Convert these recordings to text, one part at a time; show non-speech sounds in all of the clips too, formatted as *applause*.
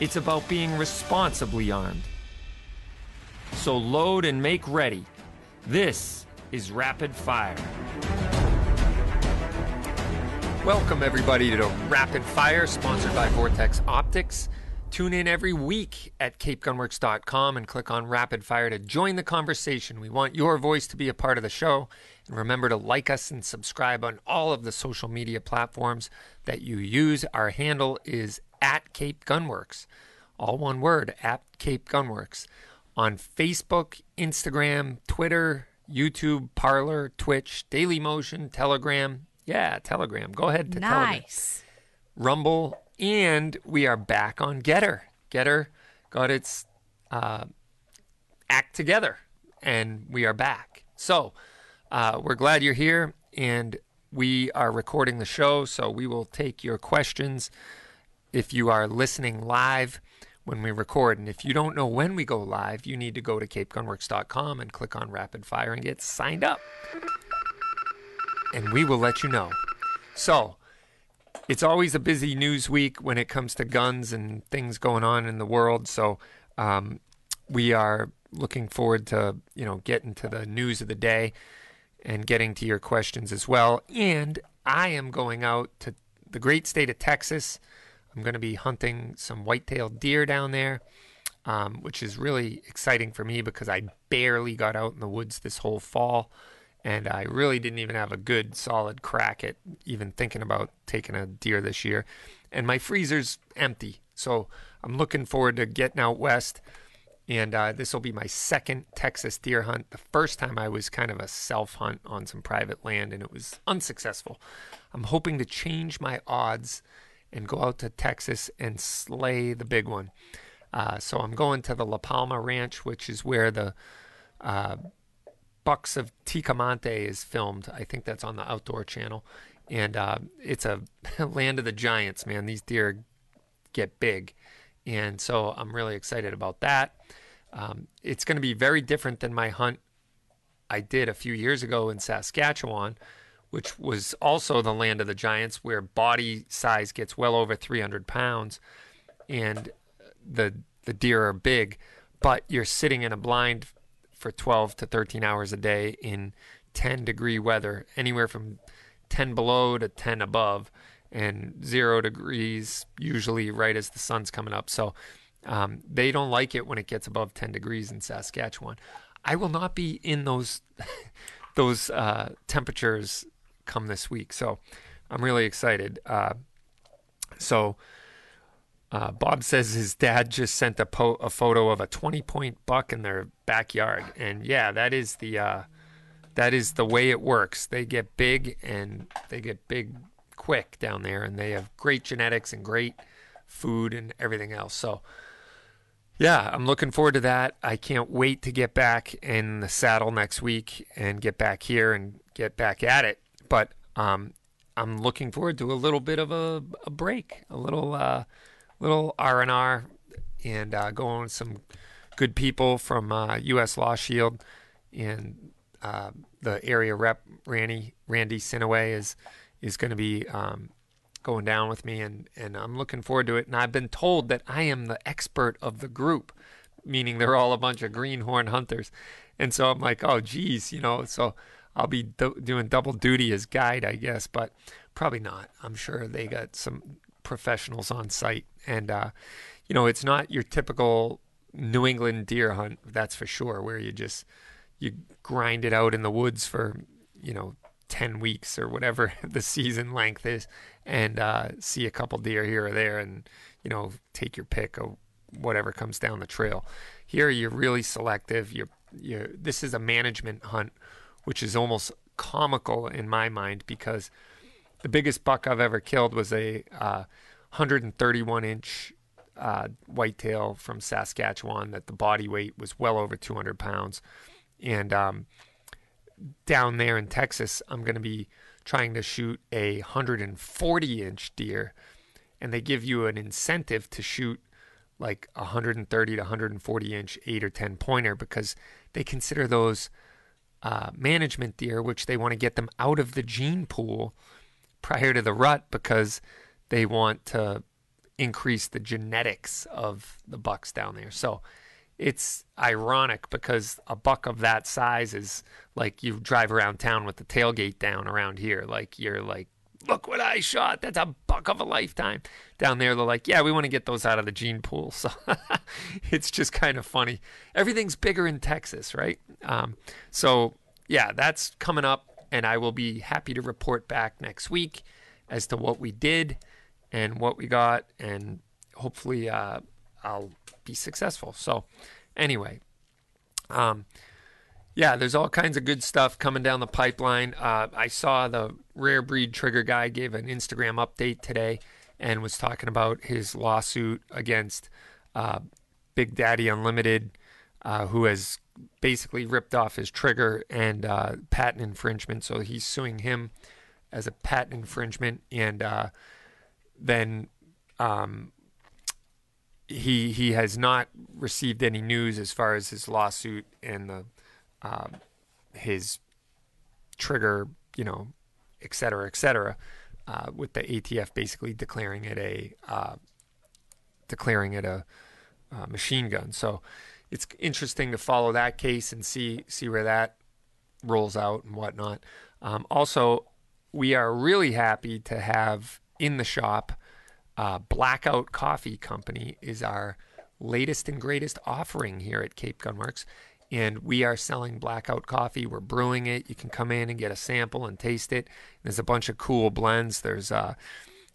it's about being responsibly armed. So load and make ready. This is Rapid Fire. Welcome, everybody, to Rapid Fire, sponsored by Vortex Optics. Tune in every week at CapeGunworks.com and click on Rapid Fire to join the conversation. We want your voice to be a part of the show. Remember to like us and subscribe on all of the social media platforms that you use. Our handle is at Cape Gunworks, all one word, at Cape Gunworks. On Facebook, Instagram, Twitter, YouTube, Parler, Twitch, Daily Motion, Telegram. Yeah, Telegram. Go ahead to Telegram. Nice. Rumble, and we are back on Gettr. Gettr got its uh, act together, and we are back. So uh, we're glad you're here, and we are recording the show, so we will take your questions if you are listening live when we record. And if you don't know when we go live, you need to go to capegunworks.com and click on Rapid Fire and get signed up. And we will let you know. So, it's always a busy news week when it comes to guns and things going on in the world. So um, we are looking forward to you know getting to the news of the day and getting to your questions as well. And I am going out to the great state of Texas. I'm going to be hunting some white-tailed deer down there, um, which is really exciting for me because I barely got out in the woods this whole fall and I really didn't even have a good solid crack at even thinking about taking a deer this year. And my freezer's empty, so I'm looking forward to getting out west. And uh, this will be my second Texas deer hunt. The first time I was kind of a self hunt on some private land, and it was unsuccessful. I'm hoping to change my odds and go out to Texas and slay the big one. Uh, so I'm going to the La Palma Ranch, which is where the uh, Bucks of Tecomate is filmed. I think that's on the Outdoor Channel, and uh, it's a *laughs* land of the giants. Man, these deer get big, and so I'm really excited about that. Um, it's going to be very different than my hunt I did a few years ago in Saskatchewan, which was also the land of the giants, where body size gets well over 300 pounds, and the the deer are big, but you're sitting in a blind for 12 to 13 hours a day in 10 degree weather, anywhere from 10 below to 10 above, and zero degrees usually right as the sun's coming up. So um, they don't like it when it gets above 10 degrees in Saskatchewan. I will not be in those *laughs* those uh, temperatures come this week, so I'm really excited. Uh, so. Uh, Bob says his dad just sent a, po- a photo of a 20 point buck in their backyard, and yeah, that is the uh, that is the way it works. They get big and they get big quick down there, and they have great genetics and great food and everything else. So, yeah, I'm looking forward to that. I can't wait to get back in the saddle next week and get back here and get back at it. But um, I'm looking forward to a little bit of a, a break, a little. Uh, little R and R, and uh, going with some good people from uh, U.S. Law Shield, and uh, the area rep Randy Randy Sinaway is is going to be um, going down with me, and and I'm looking forward to it. And I've been told that I am the expert of the group, meaning they're all a bunch of greenhorn hunters, and so I'm like, oh geez, you know, so. I'll be do- doing double duty as guide, I guess, but probably not. I'm sure they got some professionals on site. And, uh, you know, it's not your typical New England deer hunt, that's for sure, where you just, you grind it out in the woods for, you know, 10 weeks or whatever *laughs* the season length is and uh, see a couple deer here or there and, you know, take your pick of whatever comes down the trail. Here, you're really selective. You're, you're, this is a management hunt, which is almost comical in my mind because the biggest buck I've ever killed was a uh, 131 inch uh, whitetail from Saskatchewan that the body weight was well over 200 pounds. And um, down there in Texas, I'm going to be trying to shoot a 140 inch deer, and they give you an incentive to shoot like 130 to 140 inch 8 or 10 pointer because they consider those uh, management deer, which they want to get them out of the gene pool prior to the rut because they want to increase the genetics of the bucks down there. So it's ironic because a buck of that size is like you drive around town with the tailgate down around here. Like you're like, look what I shot. That's a buck of a lifetime. Down there, they're like, yeah, we want to get those out of the gene pool. *laughs* So it's just kind of funny. Everything's bigger in Texas, right? Um, so yeah, that's coming up, and I will be happy to report back next week as to what we did and what we got, and hopefully uh, I'll be successful. So, anyway, um, yeah, there's all kinds of good stuff coming down the pipeline. Uh, I saw the rare breed trigger guy gave an Instagram update today and was talking about his lawsuit against uh, Big Daddy Unlimited, uh, who has basically ripped off his trigger and uh, patent infringement. So he's suing him as a patent infringement, and uh, then um, he he has not received any news as far as his lawsuit and the uh, his trigger, you know, et cetera, et cetera, uh, with the ATF basically declaring it a uh, declaring it a, a, machine gun. So it's interesting to follow that case and see see where that rolls out and whatnot. Um, also, we are really happy to have in the shop uh, Blackout Coffee Company is our latest and greatest offering here at Cape Gunworks. And we are selling blackout coffee. We're brewing it. You can come in and get a sample and taste it. There's a bunch of cool blends. There's uh,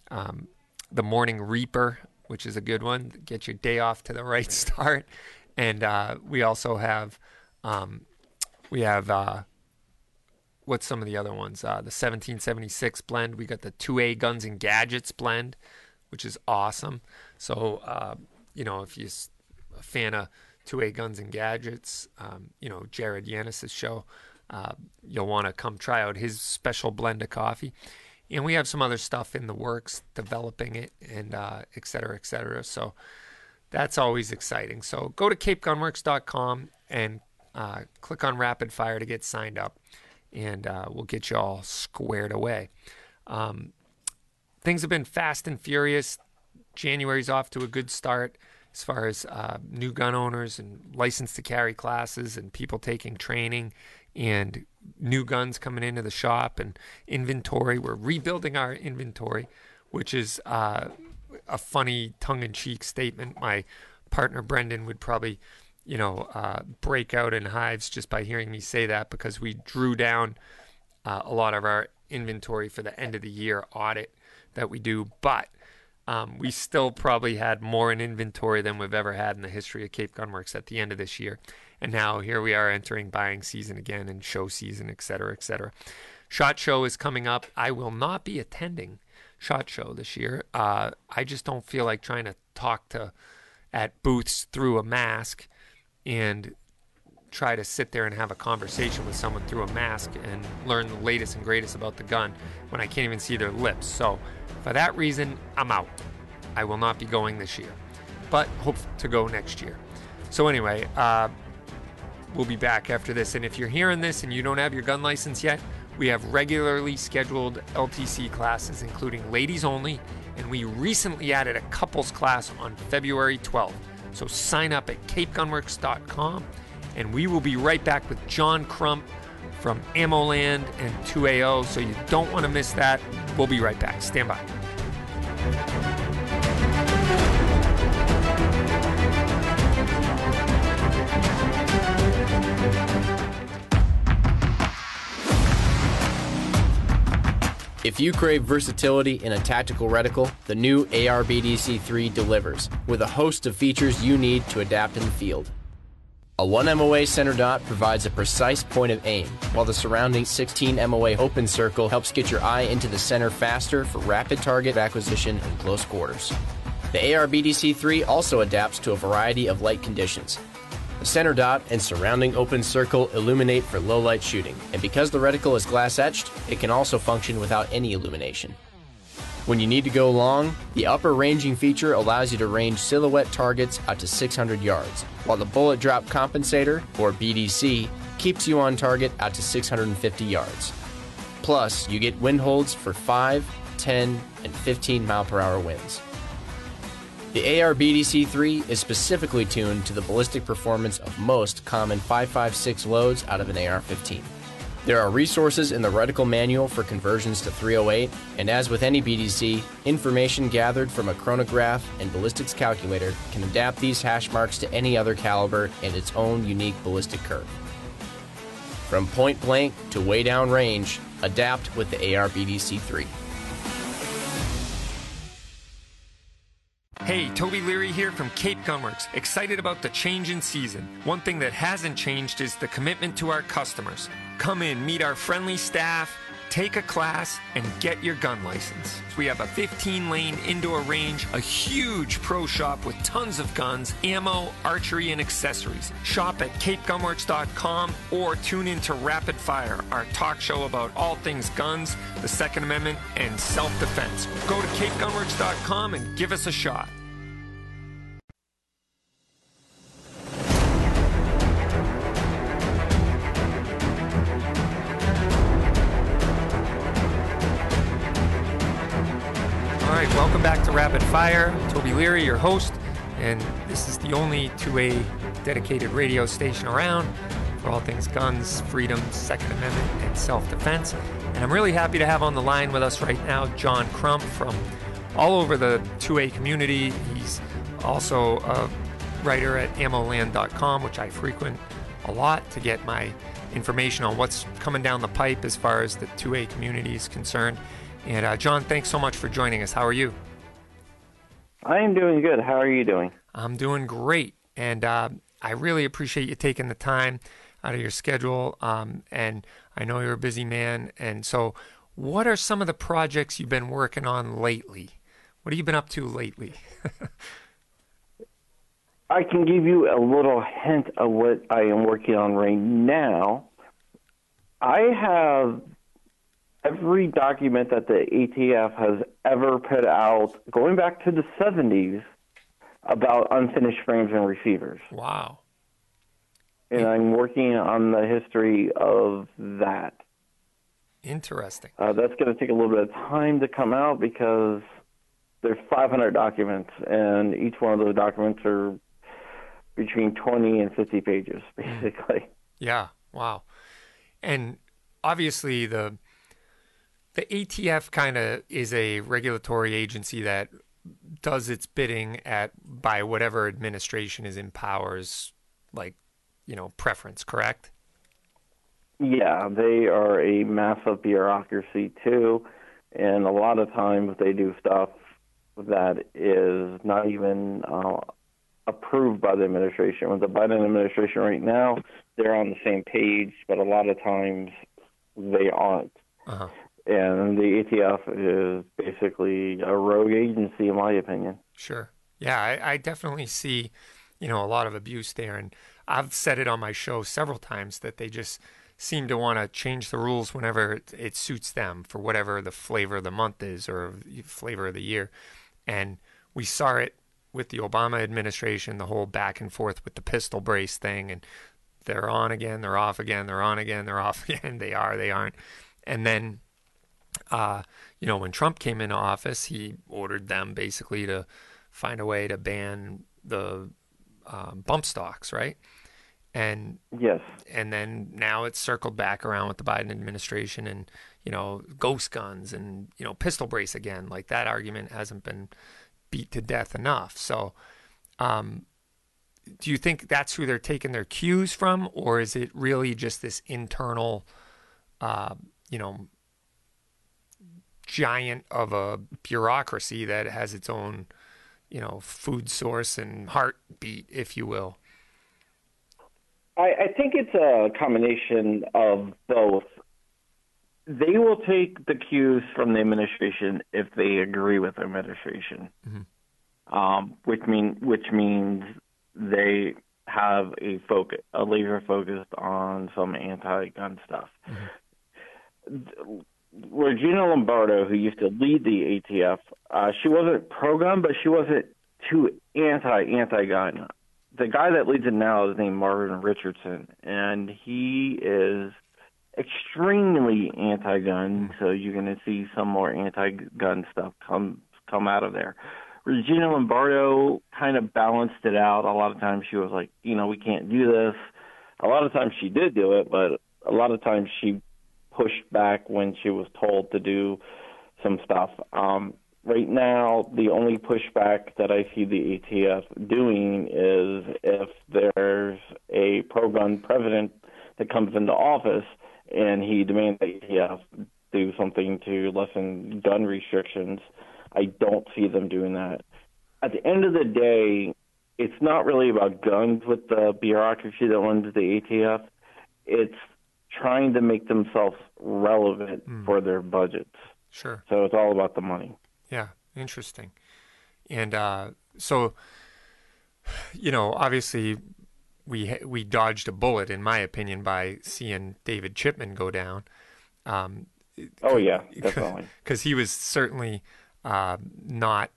um, the Morning Reaper, which is a good one. Get your day off to the right *laughs* start. And uh, we also have um, we have uh, what's some of the other ones? Uh, the 1776 blend. We got the 2A Guns and Gadgets blend which is awesome. So, uh, you know, if you're a fan of 2A Guns and Gadgets, um, you know, Jared Yanis' show, uh, you'll want to come try out his special blend of coffee. And we have some other stuff in the works, developing it, and uh, et cetera, et cetera. So that's always exciting. So go to capegunworks.com and uh, click on Rapid Fire to get signed up, and uh, we'll get you all squared away. Um, things have been fast and furious. January's off to a good start as far as uh, new gun owners and license to carry classes and people taking training and new guns coming into the shop and inventory. We're rebuilding our inventory, which is uh, a funny tongue in cheek statement. My partner Brendan would probably, you know, uh, break out in hives just by hearing me say that because we drew down uh, a lot of our inventory for the end of the year audit that we do, but um, we still probably had more in inventory than we've ever had in the history of Cape Gunworks at the end of this year. And now here we are entering buying season again and show season, et cetera, et cetera. Shot Show is coming up. I will not be attending Shot Show this year. Uh, I just don't feel like trying to talk to at booths through a mask and try to sit there and have a conversation with someone through a mask and learn the latest and greatest about the gun when I can't even see their lips. So, for that reason, I'm out. I will not be going this year, but hope to go next year. So, anyway, uh, we'll be back after this. And if you're hearing this and you don't have your gun license yet, we have regularly scheduled LTC classes, including ladies only, and we recently added a couples class on February 12th. So sign up at capegunworks.com and we will be right back with John Crump from AmmoLand and 2AO. So you don't want to miss that. We'll be right back. Stand by. If you crave versatility in a tactical reticle, the new ARBDC 3 delivers with a host of features you need to adapt in the field. A 1 MOA center dot provides a precise point of aim, while the surrounding 16 MOA open circle helps get your eye into the center faster for rapid target acquisition in close quarters. The AR-BDC-3 also adapts to a variety of light conditions. The center dot and surrounding open circle illuminate for low light shooting, and because the reticle is glass etched, it can also function without any illumination. When you need to go long, the upper ranging feature allows you to range silhouette targets out to 600 yards, while the bullet drop compensator, or BDC, keeps you on target out to 650 yards. Plus, you get wind holds for 5, 10, and 15 mile per hour winds. The AR BDC 3 is specifically tuned to the ballistic performance of most common 5.56 loads out of an AR 15. There are resources in the reticle manual for conversions to 308, and as with any BDC, information gathered from a chronograph and ballistics calculator can adapt these hash marks to any other caliber and its own unique ballistic curve. From point blank to way down range, adapt with the AR BDC 3. Hey, Toby Leary here from Cape Gunworks. Excited about the change in season. One thing that hasn't changed is the commitment to our customers. Come in, meet our friendly staff, take a class, and get your gun license. We have a 15 lane indoor range, a huge pro shop with tons of guns, ammo, archery, and accessories. Shop at capegunworks.com or tune in to Rapid Fire, our talk show about all things guns, the Second Amendment, and self defense. Go to capegunworks.com and give us a shot. Fire. Toby Leary, your host, and this is the only two-way dedicated radio station around for all things guns, freedom, Second Amendment, and self-defense. And I'm really happy to have on the line with us right now John Crump from all over the 2A community. He's also a writer at ammoland.com, which I frequent a lot to get my information on what's coming down the pipe as far as the 2A community is concerned. And uh, John, thanks so much for joining us. How are you? I am doing good. How are you doing? I'm doing great. And uh, I really appreciate you taking the time out of your schedule. Um, and I know you're a busy man. And so, what are some of the projects you've been working on lately? What have you been up to lately? *laughs* I can give you a little hint of what I am working on right now. I have every document that the ATF has ever put out, going back to the 70s, about unfinished frames and receivers. wow. And I'm working on the history of that. Interesting. Uh, that's going to take a little bit of time to come out because there's 500 documents, and each one of those documents are between 20 and 50 pages, *laughs* basically. Yeah. Wow. And obviously the the ATF kind of is a regulatory agency that does its bidding at by whatever administration is in power's like you know preference correct Yeah, they are a massive bureaucracy too, and a lot of times they do stuff that is not even uh, approved by the administration. With the Biden administration right now, they're on the same page, but a lot of times they aren't. uh-huh. And the ATF is basically a rogue agency, in my opinion. Sure. Yeah, I, I definitely see, you know, a lot of abuse there, and I've said it on my show several times that they just seem to want to change the rules whenever it, it suits them for whatever the flavor of the month is or flavor of the year, and we saw it with the Obama administration, the whole back and forth with the pistol brace thing, and they're on again, they're off again, they're on again, they're off *laughs* again, they are, they aren't, and then uh, you know, when Trump came into office, he ordered them basically to find a way to ban the um, bump stocks, right? And Yes. and then now it's circled back around with the Biden administration and you know ghost guns and you know pistol brace again. Like that argument hasn't been beat to death enough. So, um, do you think that's who they're taking their cues from, or is it really just this internal, uh, you know, giant of a bureaucracy that has its own, you know, food source and heartbeat, if you will? I, I think it's a combination of both. They will take the cues from the administration if they agree with the administration, mm-hmm. um, which mean which means they have a focus, a laser focused on some anti-gun stuff. Mm-hmm. Regina Lombardo, who used to lead the ATF, uh, she wasn't pro-gun, but she wasn't too anti-anti-gun the guy that leads it now is named Marvin Richardson, and he is extremely anti-gun. So you're going to see some more anti-gun stuff come come out of there. Regina Lombardo kind of balanced it out. A lot of times she was like, you know, we can't do this. A lot of times she did do it, but a lot of times she pushed back when she was told to do some stuff. Um, right now, the only pushback that I see the ATF doing is if there's a pro-gun president that comes into office and he demands that ATF do something to lessen gun restrictions. I don't see them doing that. At the end of the day, it's not really about guns with the bureaucracy that runs the ATF. It's trying to make themselves relevant mm. for their budgets. Sure. So it's all about the money. Yeah, interesting. And uh, so, you know, obviously, we we dodged a bullet, in my opinion, by seeing David Chipman go down. Um, oh yeah, *laughs* definitely. Because he was certainly uh, not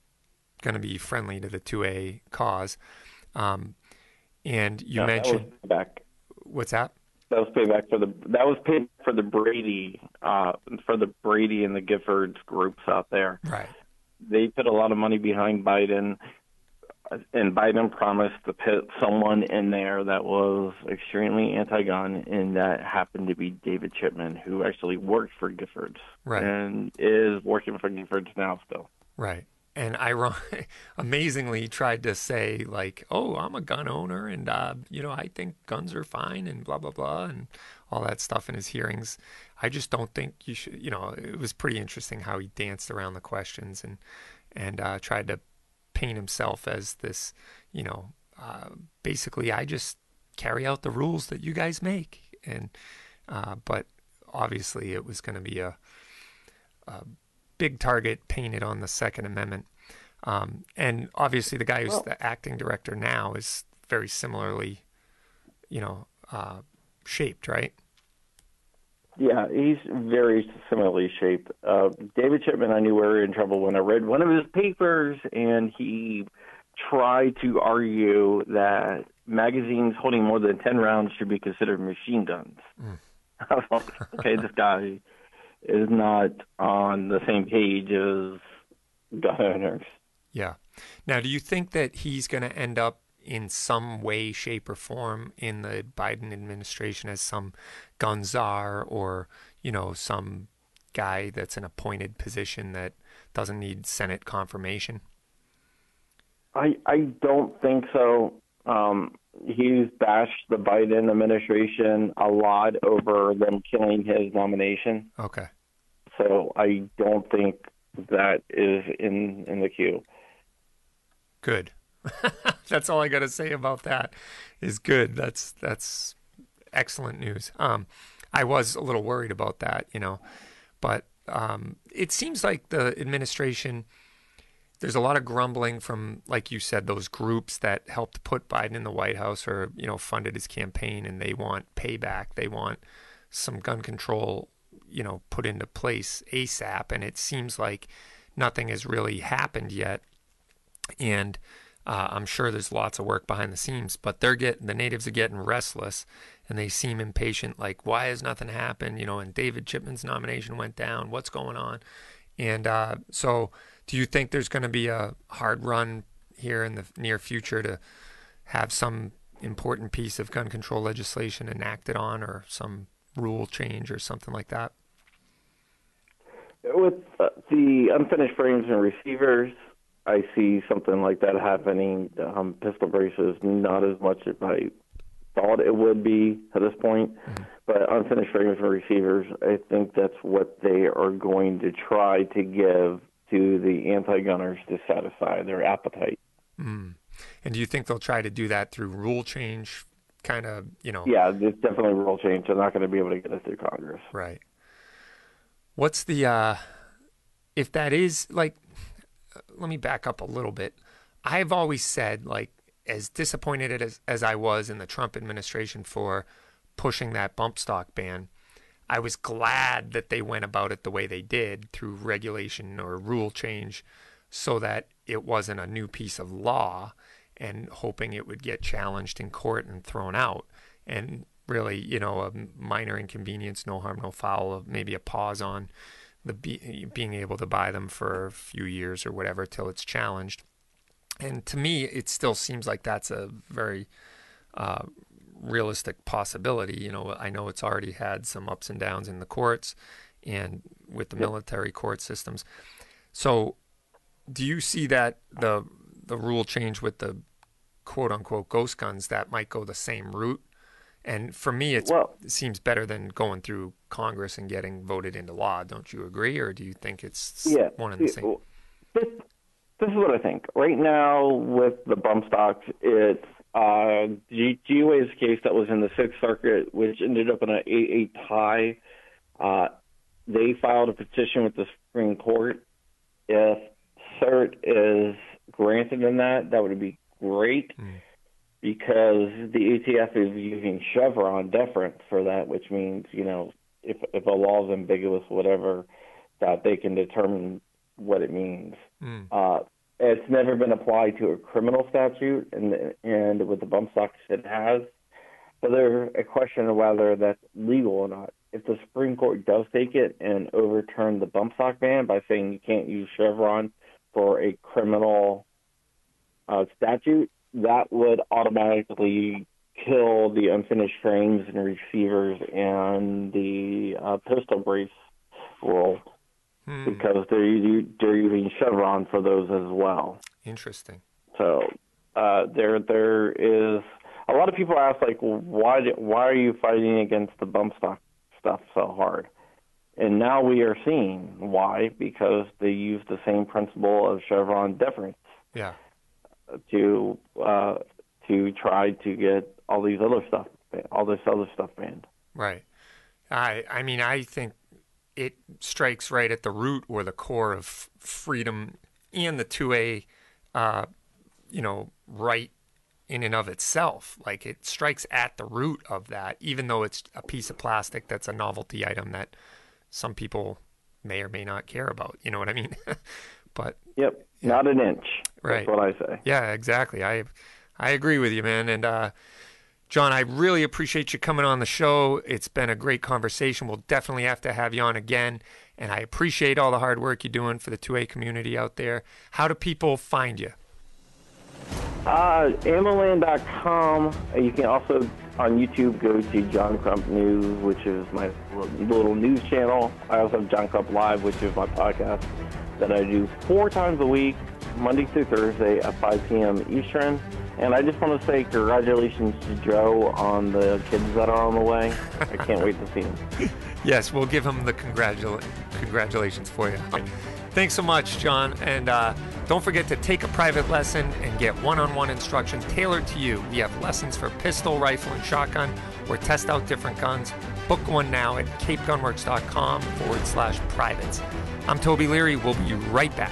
going to be friendly to the two A cause. Um, and you mentioned back. What's that? That was payback for the that was paid for the Brady uh, for the Brady and the Giffords groups out there. Right they put a lot of money behind Biden, and Biden promised to put someone in there that was extremely anti-gun, and that happened to be David Chipman, who actually worked for Giffords right. and is working for Giffords now still. Right. And I *laughs* amazingly tried to say like, "Oh, I'm a gun owner, and uh, you know, I think guns are fine, and blah blah blah, and all that stuff in his hearings." I just don't think you should. You know, it was pretty interesting how he danced around the questions and and uh, tried to paint himself as this. You know, uh, basically, I just carry out the rules that you guys make, and uh, but obviously, it was going to be a, a, big target painted on the Second Amendment. Um, and obviously, the guy who's well, the acting director now is very similarly, you know, uh, shaped, right? Yeah, he's very similarly shaped. Uh, David Chipman, I knew we were in trouble when I read one of his papers, and he tried to argue that magazines holding more than 10 rounds should be considered machine guns. Mm. *laughs* I was like, okay, this guy is not on the same page as gun owners. Yeah. Now, do you think that he's going to end up in some way, shape, or form in the Biden administration as some gun czar or, you know, some guy that's an appointed position that doesn't need Senate confirmation? I I don't think so. Um, he's bashed the Biden administration a lot over them killing his nomination. Okay. So I don't think that is in in the queue. Good. *laughs* that's all I got to say about that. Is good. That's that's excellent news. Um, I was a little worried about that, you know, but um, it seems like the administration. There's a lot of grumbling from, like you said, those groups that helped put Biden in the White House or you know funded his campaign, and they want payback. They want some gun control, you know, put into place ASAP. And it seems like nothing has really happened yet. And uh, I'm sure there's lots of work behind the scenes, but they're getting the natives are getting restless, and they seem impatient. Like, why has nothing happened? You know, and David Chipman's nomination went down. What's going on? And uh, so, do you think there's going to be a hard run here in the near future to have some important piece of gun control legislation enacted on, or some rule change, or something like that? With uh, the unfinished frames and receivers, I see something like that happening. Um, pistol braces, not as much as I thought it would be at this point, mm-hmm. but unfinished frames and receivers, I think that's what they are going to try to give to the anti-gunners to satisfy their appetite. Mm. And do you think they'll try to do that through rule change kind of you know. Yeah, it's definitely rule change. They're not going to be able to get it through Congress. Right. What's the uh, if that is like? Let me back up a little bit. I've always said like as disappointed as as I was in the Trump administration for pushing that bump stock ban. I was glad that they went about it the way they did through regulation or rule change so that it wasn't a new piece of law and hoping it would get challenged in court and thrown out. And really, you know, a minor inconvenience, no harm, no foul, maybe a pause on the be, being able to buy them for a few years or whatever till it's challenged. And to me, it still seems like that's a very uh, realistic possibility. You know, I know it's already had some ups and downs in the courts and with the yep. military court systems. So, do you see that the the rule change with the quote unquote ghost guns that might go the same route? And for me, well, it seems better than going through Congress and getting voted into law. Don't you agree, or do you think it's yeah, one and the same? This, this is what I think. Right now, with the bump stocks, it's uh, G- GWA's case that was in the Sixth Circuit, which ended up in an 8-8 tie. Uh, they filed a petition with the Supreme Court. If cert is granted in that, that would be great mm. because the ATF is using Chevron deference for that, which means you know if if a law is ambiguous, whatever, that they can determine what it means. Mm. Uh, it's never been applied to a criminal statute, and and with the bump stocks it has. But there's a question of whether that's legal or not. If the Supreme Court does take it and overturn the bump stock ban by saying you can't use Chevron for a criminal uh, statute, that would automatically kill the unfinished frames and receivers and the uh, pistol brace rule hmm. because they're they're using Chevron for those as well. Interesting. So uh, there there is a lot of people ask like, why why are you fighting against the bump stock stuff so hard? And now we are seeing why because they use the same principle of Chevron deference. Yeah. To uh, to try to get all these other stuff, all this other stuff banned. Right. I I mean I think it strikes right at the root or the core of freedom and the 2A, uh, you know, right in and of itself. Like it strikes at the root of that, even though it's a piece of plastic that's a novelty item that some people may or may not care about. You know what I mean? *laughs* but yep, yeah. not an inch. Right. That's what I say. Yeah, exactly. I I agree with you, man. And uh, John, I really appreciate you coming on the show. It's been a great conversation. We'll definitely have to have you on again. And I appreciate all the hard work you're doing for the 2A community out there. How do people find you? Uh, AmmoLand.com. You can also on YouTube go to John Crump News, which is my little news channel. I also have John Crump Live, which is my podcast that I do four times a week, Monday through Thursday at 5 p.m. Eastern. And I just want to say congratulations to Joe on the kids that are on the way. I can't wait to see them. *laughs* yes, we'll give him the congratula- congratulations for you. Thanks so much, John. And uh, don't forget to take a private lesson and get one on one instruction tailored to you. We have lessons for pistol, rifle, and shotgun, or test out different guns. Book one now at capegunworks.com forward slash privates. I'm Toby Leary. We'll be right back.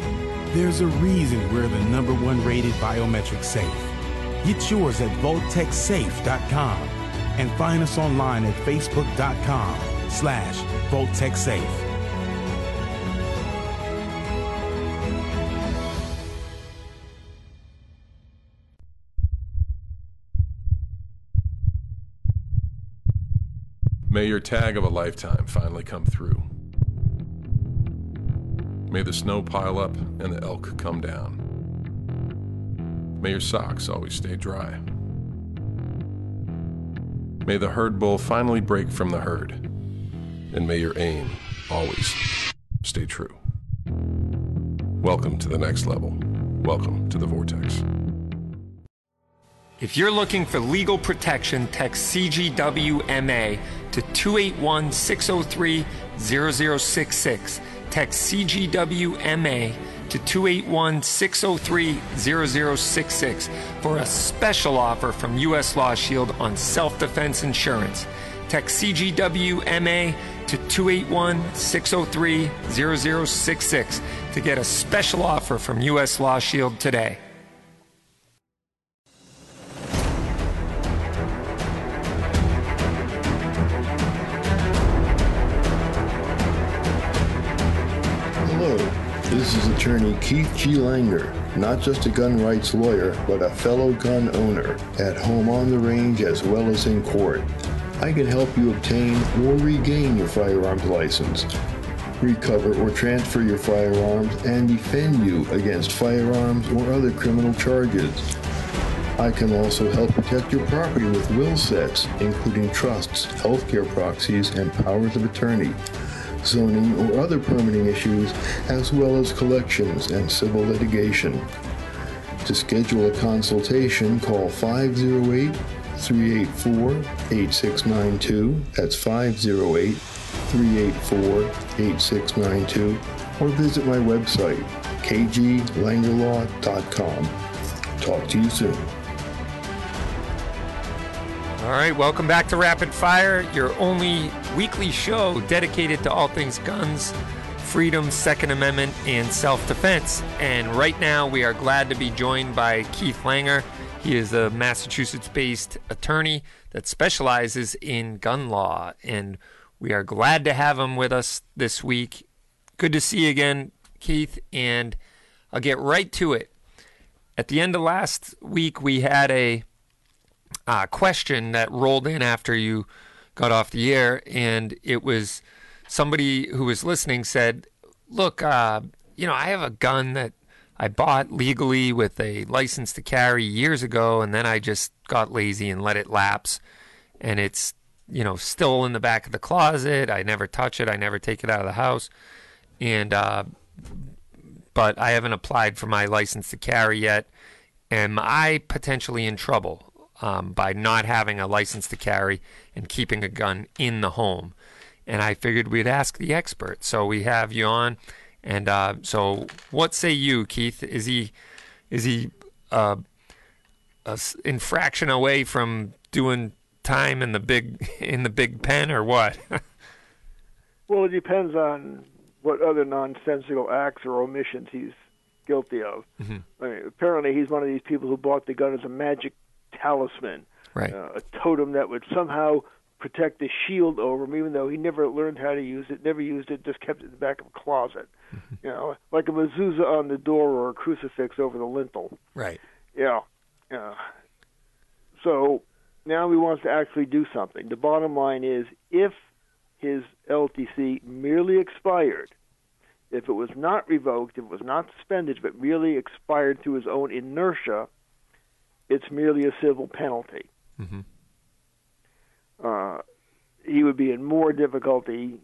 There's a reason we're the number one rated biometric safe. Get yours at VaultekSafe.com and find us online at Facebook.com slash VoltecSafe. May your tag of a lifetime finally come through. May the snow pile up and the elk come down. May your socks always stay dry. May the herd bull finally break from the herd. And may your aim always stay true. Welcome to the next level. Welcome to the Vortex. If you're looking for legal protection, text CGWMA to 281 603 0066. Text CGWMA to 281 603 0066 for a special offer from U.S. Law Shield on self defense insurance. Text CGWMA to 281 603 0066 to get a special offer from U.S. Law Shield today. Attorney Keith G. Langer, not just a gun rights lawyer, but a fellow gun owner, at home on the range as well as in court. I can help you obtain or regain your firearms license, recover or transfer your firearms, and defend you against firearms or other criminal charges. I can also help protect your property with will sets, including trusts, healthcare proxies, and powers of attorney zoning, or other permitting issues, as well as collections and civil litigation. To schedule a consultation, call 508 384 8692. That's 508 384 8692. Or visit my website, kglangerlaw.com. Talk to you soon. All right, welcome back to Rapid Fire, your only weekly show dedicated to all things guns, freedom, Second Amendment, and self defense. And right now, we are glad to be joined by Keith Langer. He is a Massachusetts based attorney that specializes in gun law. And we are glad to have him with us this week. Good to see you again, Keith. And I'll get right to it. At the end of last week, we had a uh, question that rolled in after you got off the air, and it was somebody who was listening said, "Look, uh, you know, I have a gun that I bought legally with a license to carry years ago, and then I just got lazy and let it lapse, and it's you know still in the back of the closet. I never touch it. I never take it out of the house, and uh, but I haven't applied for my license to carry yet." Am I potentially in trouble? Um, by not having a license to carry and keeping a gun in the home. And I figured we'd ask the expert. So we have you on. And uh, so, what say you, Keith? Is he is he uh, a infraction away from doing time in the big *laughs* in the big pen, or what? *laughs* well, it depends on what other nonsensical acts or omissions he's guilty of. Mm-hmm. I mean, apparently, he's one of these people who bought the gun as a magic talisman, right. uh, a totem that would somehow protect the shield over him, even though he never learned how to use it, never used it, just kept it in the back of a closet. Mm-hmm. You know, like a mezuzah on the door or a crucifix over the lintel. Right. Yeah. Yeah. So now he wants to actually do something. The bottom line is if his LTC merely expired, if it was not revoked, if it was not suspended, but merely expired through his own inertia, it's merely a civil penalty. Mm-hmm. Uh, he would be in more difficulty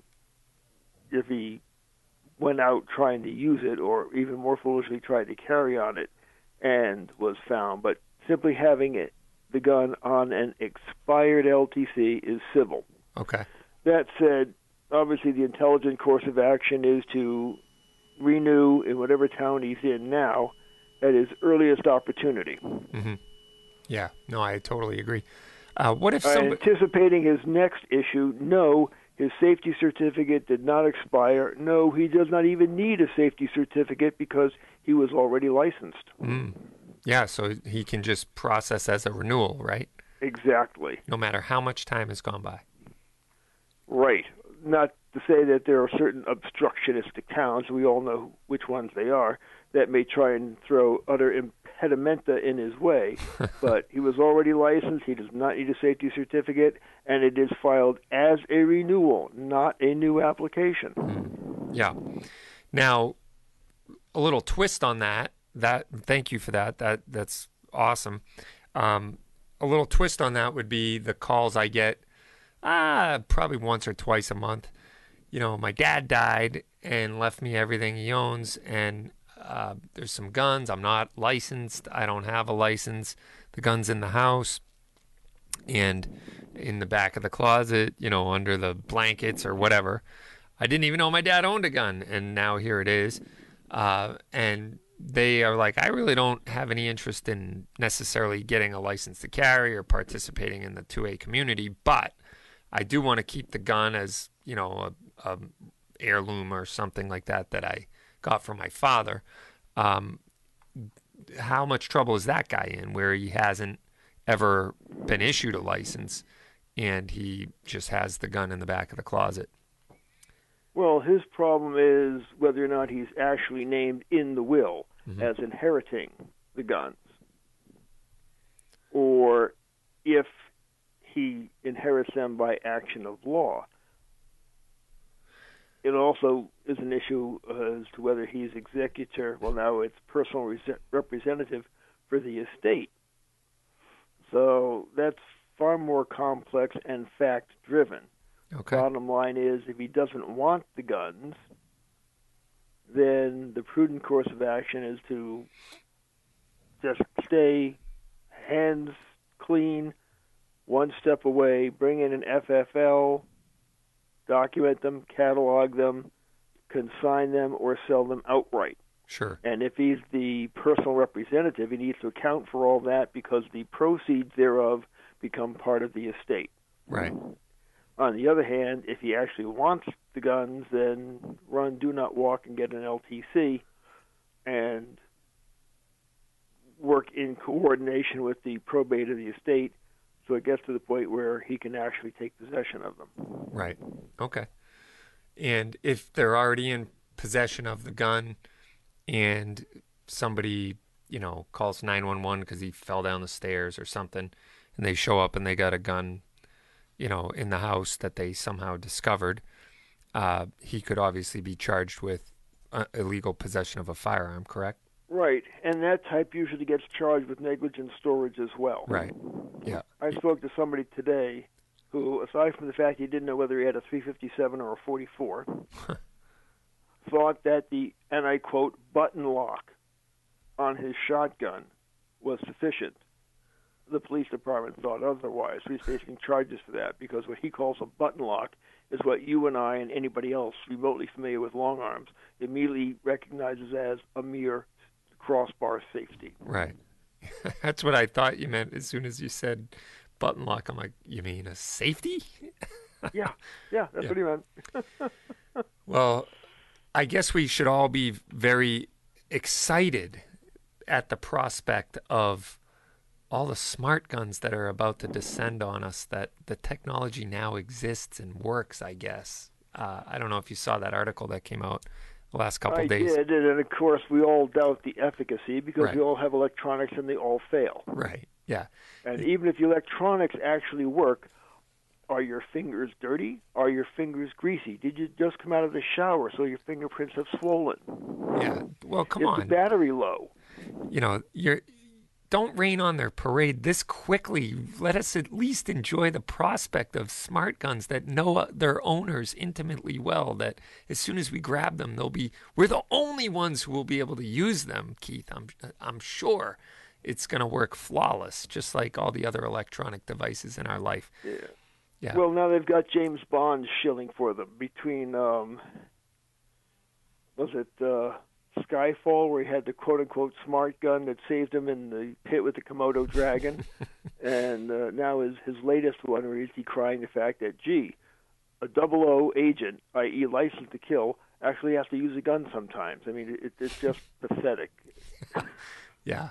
if he went out trying to use it, or even more foolishly tried to carry on it and was found. But simply having it, the gun on an expired LTC is civil. Okay. That said, obviously the intelligent course of action is to renew in whatever town he's in now at his earliest opportunity. Mm-hmm. Yeah, no, I totally agree. Uh, what if Uh, somebody? anticipating his next issue, no, his safety certificate did not expire. No, he does not even need a safety certificate because he was already licensed. Mm, yeah, so he can just process as a renewal, right? Exactly. No matter how much time has gone by. Right. Not to say that there are certain obstructionistic towns, we all know which ones they are, that may try and throw other impedimenta in his way. *laughs* but he was already licensed, he does not need a safety certificate, and it is filed as a renewal, not a new application. Yeah. Now, a little twist on that. That thank you for that. That that's awesome. Um, a little twist on that would be the calls I get, ah, probably once or twice a month. You know, my dad died and left me everything he owns, and uh, there's some guns. I'm not licensed. I don't have a license. The gun's in the house and in the back of the closet, you know, under the blankets or whatever. I didn't even know my dad owned a gun, and now here it is. Uh, and they are like, I really don't have any interest in necessarily getting a license to carry or participating in the 2A community, but I do want to keep the gun as, you know, a, a heirloom or something like that that I got from my father. Um, how much trouble is that guy in where he hasn't ever been issued a license and he just has the gun in the back of the closet? Well, his problem is whether or not he's actually named in the will as inheriting the guns, or if he inherits them by action of law. It also is an issue uh, as to whether he's executor. Well, now it's personal res- representative for the estate. So that's far more complex and fact driven. Okay. Bottom line is, if he doesn't want the guns, then the prudent course of action is to just stay hands clean, one step away, bring in an FFL, document them, catalog them, consign them, or sell them outright. Sure. And if he's the personal representative, he needs to account for all that because the proceeds thereof become part of the estate. Right. On the other hand, if he actually wants the guns, then run, do not walk, and get an LTC, and work in coordination with the probate of the estate, so it gets to the point where he can actually take possession of them. Right. Okay. And if they're already in possession of the gun and somebody, you know, calls 911 because he fell down the stairs or something, and they show up and they got a gun, you know, in the house that they somehow discovered, uh, he could obviously be charged with uh, illegal possession of a firearm, correct? Right, and that type usually gets charged with negligent storage as well. Right. Yeah. I spoke to somebody today who, aside from the fact he didn't know whether he had a 357 or a 44, *laughs* thought that the, and I quote, button lock on his shotgun was sufficient. The police department thought otherwise. He's facing charges for that because what he calls a button lock is what you and I and anybody else remotely familiar with long arms immediately recognizes as a mere crossbar safety. Right. *laughs* That's what I thought you meant as soon as you said button lock. I'm like, you mean a safety? *laughs* yeah, yeah, that's Yeah. what he meant. *laughs* Well, I guess we should all be very excited at the prospect of all the smart guns that are about to descend on us, that the technology now exists and works, I guess. Uh, I don't know if you saw that article that came out the last couple I days. did, and of course we all doubt the efficacy because Right. we all have electronics and they all fail. Right. Yeah. And even if the electronics actually work, are your fingers dirty? Are your fingers greasy? Did you just come out of the shower so your fingerprints have swollen? Yeah. Well, come Is on. the battery low? you know, you're don't rain on their parade this quickly. Let us at least enjoy the prospect of smart guns that know their owners intimately well. That as soon as we grab them, they'll be we're the only ones who will be able to use them. Keith, I'm I'm sure it's going to work flawless, just like all the other electronic devices in our life. Yeah. Yeah. Well, now they've got James Bond shilling for them between um, was it uh, Skyfall, where he had the quote unquote smart gun that saved him in the pit with the Komodo dragon, *laughs* and uh, now his his latest one where he's decrying the fact that gee, a double O agent, i.e., licensed to kill, actually has to use a gun sometimes. I mean, it, it's just *laughs* pathetic. yeah.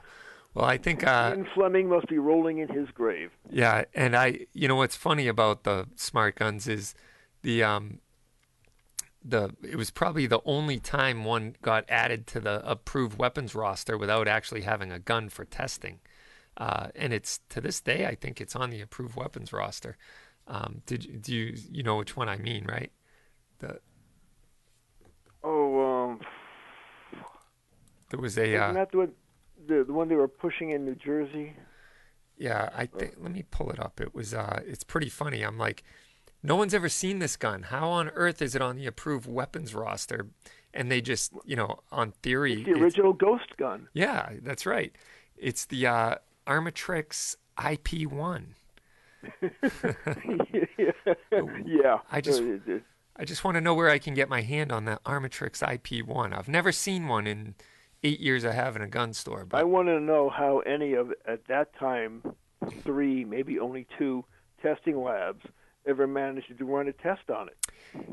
Well, I think uh, Ian Fleming must be rolling in his grave. Yeah, and I, you know, what's funny about the smart guns is the um, the it was probably the only time one got added to the approved weapons roster without actually having a gun for testing. Uh, and it's to this day, I think it's on the approved weapons roster. Um, did do you you know which one I mean, right? The oh, um, there was a isn't uh, that the one, the the one they were pushing in New Jersey? yeah. I think let me pull it up. It was uh, it's pretty funny. I'm like, no one's ever seen this gun. How on earth is it on the approved weapons roster? And they just, you know, on theory, It's the original Ghost gun. yeah, that's right. It's the uh, Armatix iP1. *laughs* yeah. yeah, *laughs* I just- I just want to know where I can get my hand on that Armatix iP1. I've never seen one in eight years I have in a gun store. But... I want to know how any of at that time three, maybe only two testing labs ever managed to run a test on it.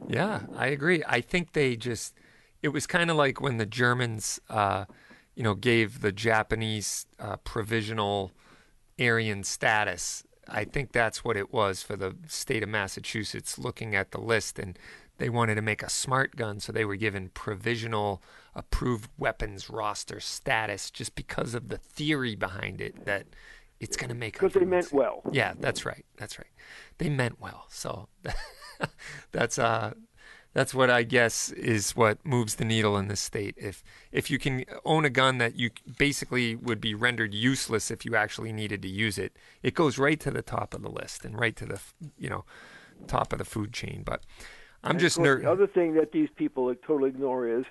yeah, I agree. I think they just, it was kind of like when the Germans, uh, you know, gave the Japanese uh, provisional Aryan status. I think that's what it was for the state of Massachusetts looking at the list and they wanted to make a smart gun so they were given provisional approved weapons roster status just because of the theory behind it that it's going to make Because they meant well. yeah, that's right. That's right. They meant well. So *laughs* that's uh that's what I guess is what moves the needle in this state. If if you can own a gun that you basically would be rendered useless if you actually needed to use it, it goes right to the top of the list and right to the you know top of the food chain. But I'm And just course, ner- The other thing that these people totally ignore is,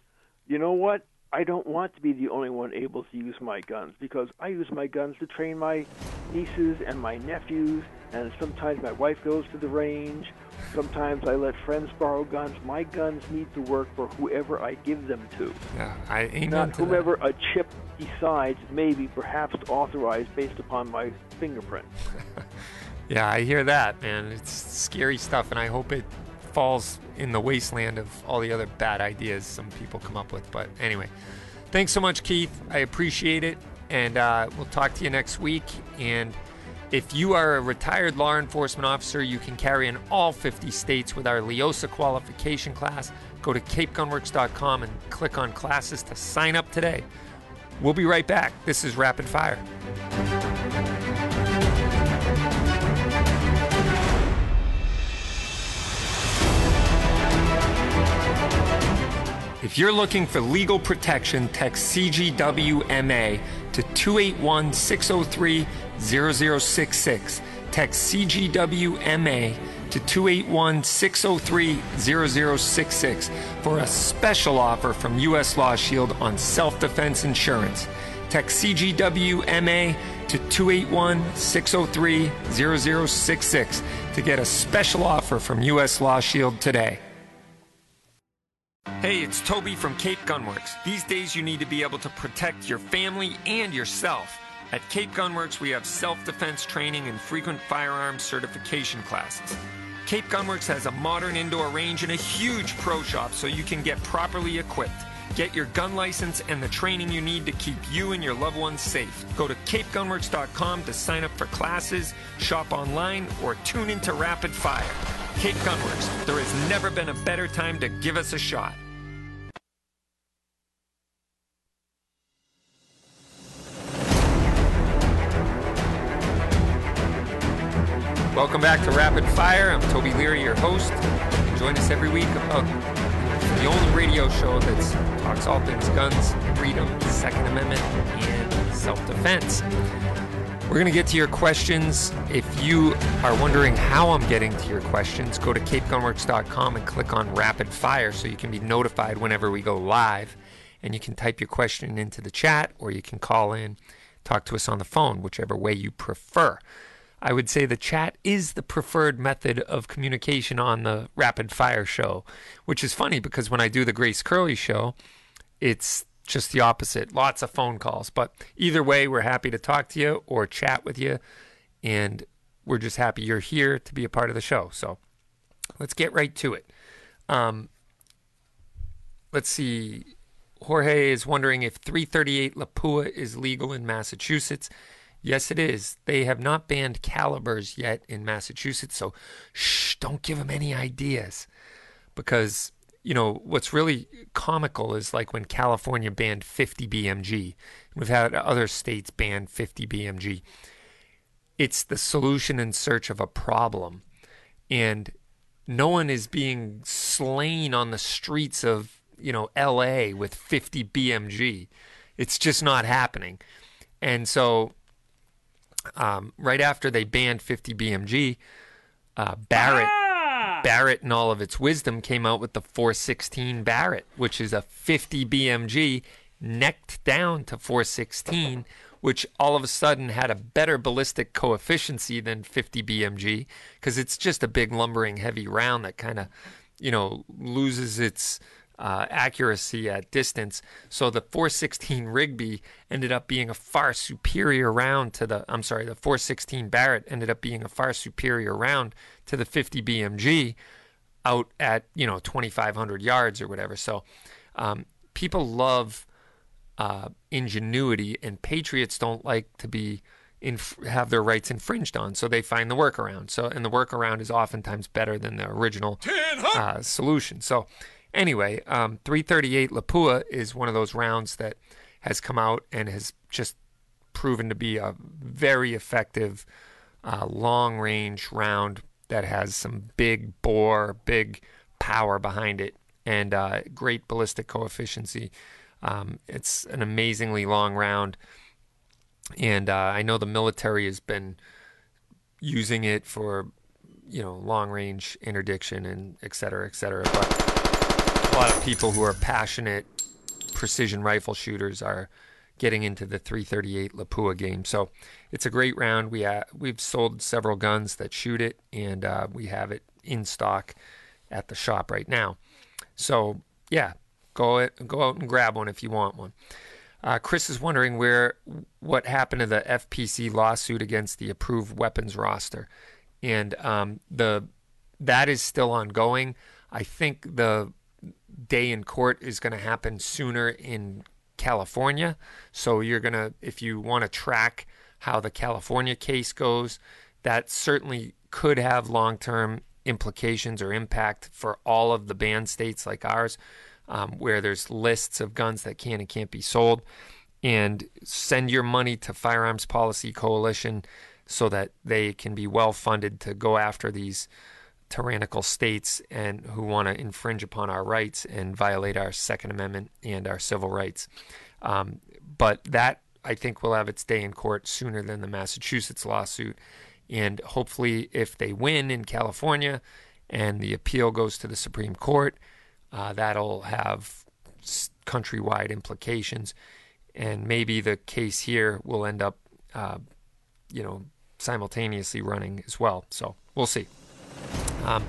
you know what? I don't want to be the only one able to use my guns because I use my guns to train my nieces and my nephews, and sometimes my wife goes to the range. Sometimes I let friends borrow guns. My guns need to work for whoever I give them to, yeah, I ain't not to that. a chip decides maybe perhaps authorized based upon my fingerprint. *laughs* Yeah, I hear that, man. It's scary stuff, and I hope it falls in the wasteland of all the other bad ideas some people come up with. But anyway, thanks so much, Keith. I appreciate it, and uh, we'll talk to you next week. And if you are a retired law enforcement officer, you can carry in all 50 states with our LEOSA qualification class. Go to capegunworks.com and click on classes to sign up today. We'll be right back. This is Rapid Fire. If you're looking for legal protection, text CGWMA to 281 603 0066. Text CGWMA to 281 603 0066 for a special offer from U.S. Law Shield on self defense insurance. Text CGWMA to 281 603 0066 to get a special offer from U.S. Law Shield today. Hey, it's Toby from Cape Gunworks. These days, you need to be able to protect your family and yourself. At Cape Gunworks, we have self defense training and frequent firearms certification classes. Cape Gunworks has a modern indoor range and a huge pro shop so you can get properly equipped. Get your gun license and the training you need to keep you and your loved ones safe. Go to capegunworks.com to sign up for classes, shop online, or tune into Rapid Fire. Cape Gunworks, there has never been a better time to give us a shot. Welcome back to Rapid Fire. I'm Toby Leary, your host. Join us every week about the only radio show that talks all things guns, freedom, Second Amendment, and self-defense. We're going to get to your questions. If you are wondering how I'm getting to your questions, go to capegunworks.com and click on Rapid Fire so you can be notified whenever we go live. And you can type your question into the chat or you can call in, talk to us on the phone, whichever way you prefer. I would say the chat is the preferred method of communication on the Rapid Fire show, which is funny because when I do the Grace Curley show, it's just the opposite. Lots of phone calls. But either way, we're happy to talk to you or chat with you. And we're just happy you're here to be a part of the show. So let's get right to it. Um, let's see. Jorge is wondering if 338 Lapua is legal in Massachusetts. Yes, it is. They have not banned calibers yet in Massachusetts, so shh, don't give them any ideas. Because, you know, what's really comical is like when California banned 50 BMG. We've had other states ban 50 BMG. It's the solution in search of a problem. And no one is being slain on the streets of you know LA with 50 BMG. It's just not happening. And so, um, right after they banned 50 BMG, uh, Barrett, ah! Barrett, and all of its wisdom came out with the 416 Barrett, which is a 50 BMG necked down to 416 which all of a sudden had a better ballistic coefficiency than 50 BMG because it's just a big lumbering heavy round that kind of, you know, loses its uh, accuracy at distance. So the 416 Rigby ended up being a far superior round to the, I'm sorry, the 416 Barrett ended up being a far superior round to the 50 BMG out at, you know, 2,500 yards or whatever. So um, people love uh, ingenuity, and patriots don't like to be inf- have their rights infringed on, so they find the workaround. So, and the workaround is oftentimes better than the original uh, solution. So, anyway, um, 338 Lapua is one of those rounds that has come out and has just proven to be a very effective uh, long range round that has some big bore, big power behind it, and uh, great ballistic coefficiency. Um, it's an amazingly long round, and uh, I know the military has been using it for you know long range interdiction and et cetera, et cetera. But a lot of people who are passionate precision rifle shooters are getting into the 338 Lapua game. So it's a great round. We ha- we've sold several guns that shoot it, and uh, we have it in stock at the shop right now. So yeah, Go it, go out and grab one if you want one. Uh, Chris is wondering where what happened to the FPC lawsuit against the approved weapons roster, and um, the that is still ongoing. I think the day in court is going to happen sooner in California. So you're going to, if you want to track how the California case goes, that certainly could have long term implications or impact for all of the banned states like ours um, where there's lists of guns that can and can't be sold. And send your money to Firearms Policy Coalition so that they can be well funded to go after these tyrannical states and who want to infringe upon our rights and violate our Second Amendment and our civil rights. Um, but that I think will have its day in court sooner than the Massachusetts lawsuit. And hopefully, if they win in California and the appeal goes to the Supreme Court, uh, that'll have countrywide implications, and maybe the case here will end up, uh, you know, simultaneously running as well. So we'll see. Um,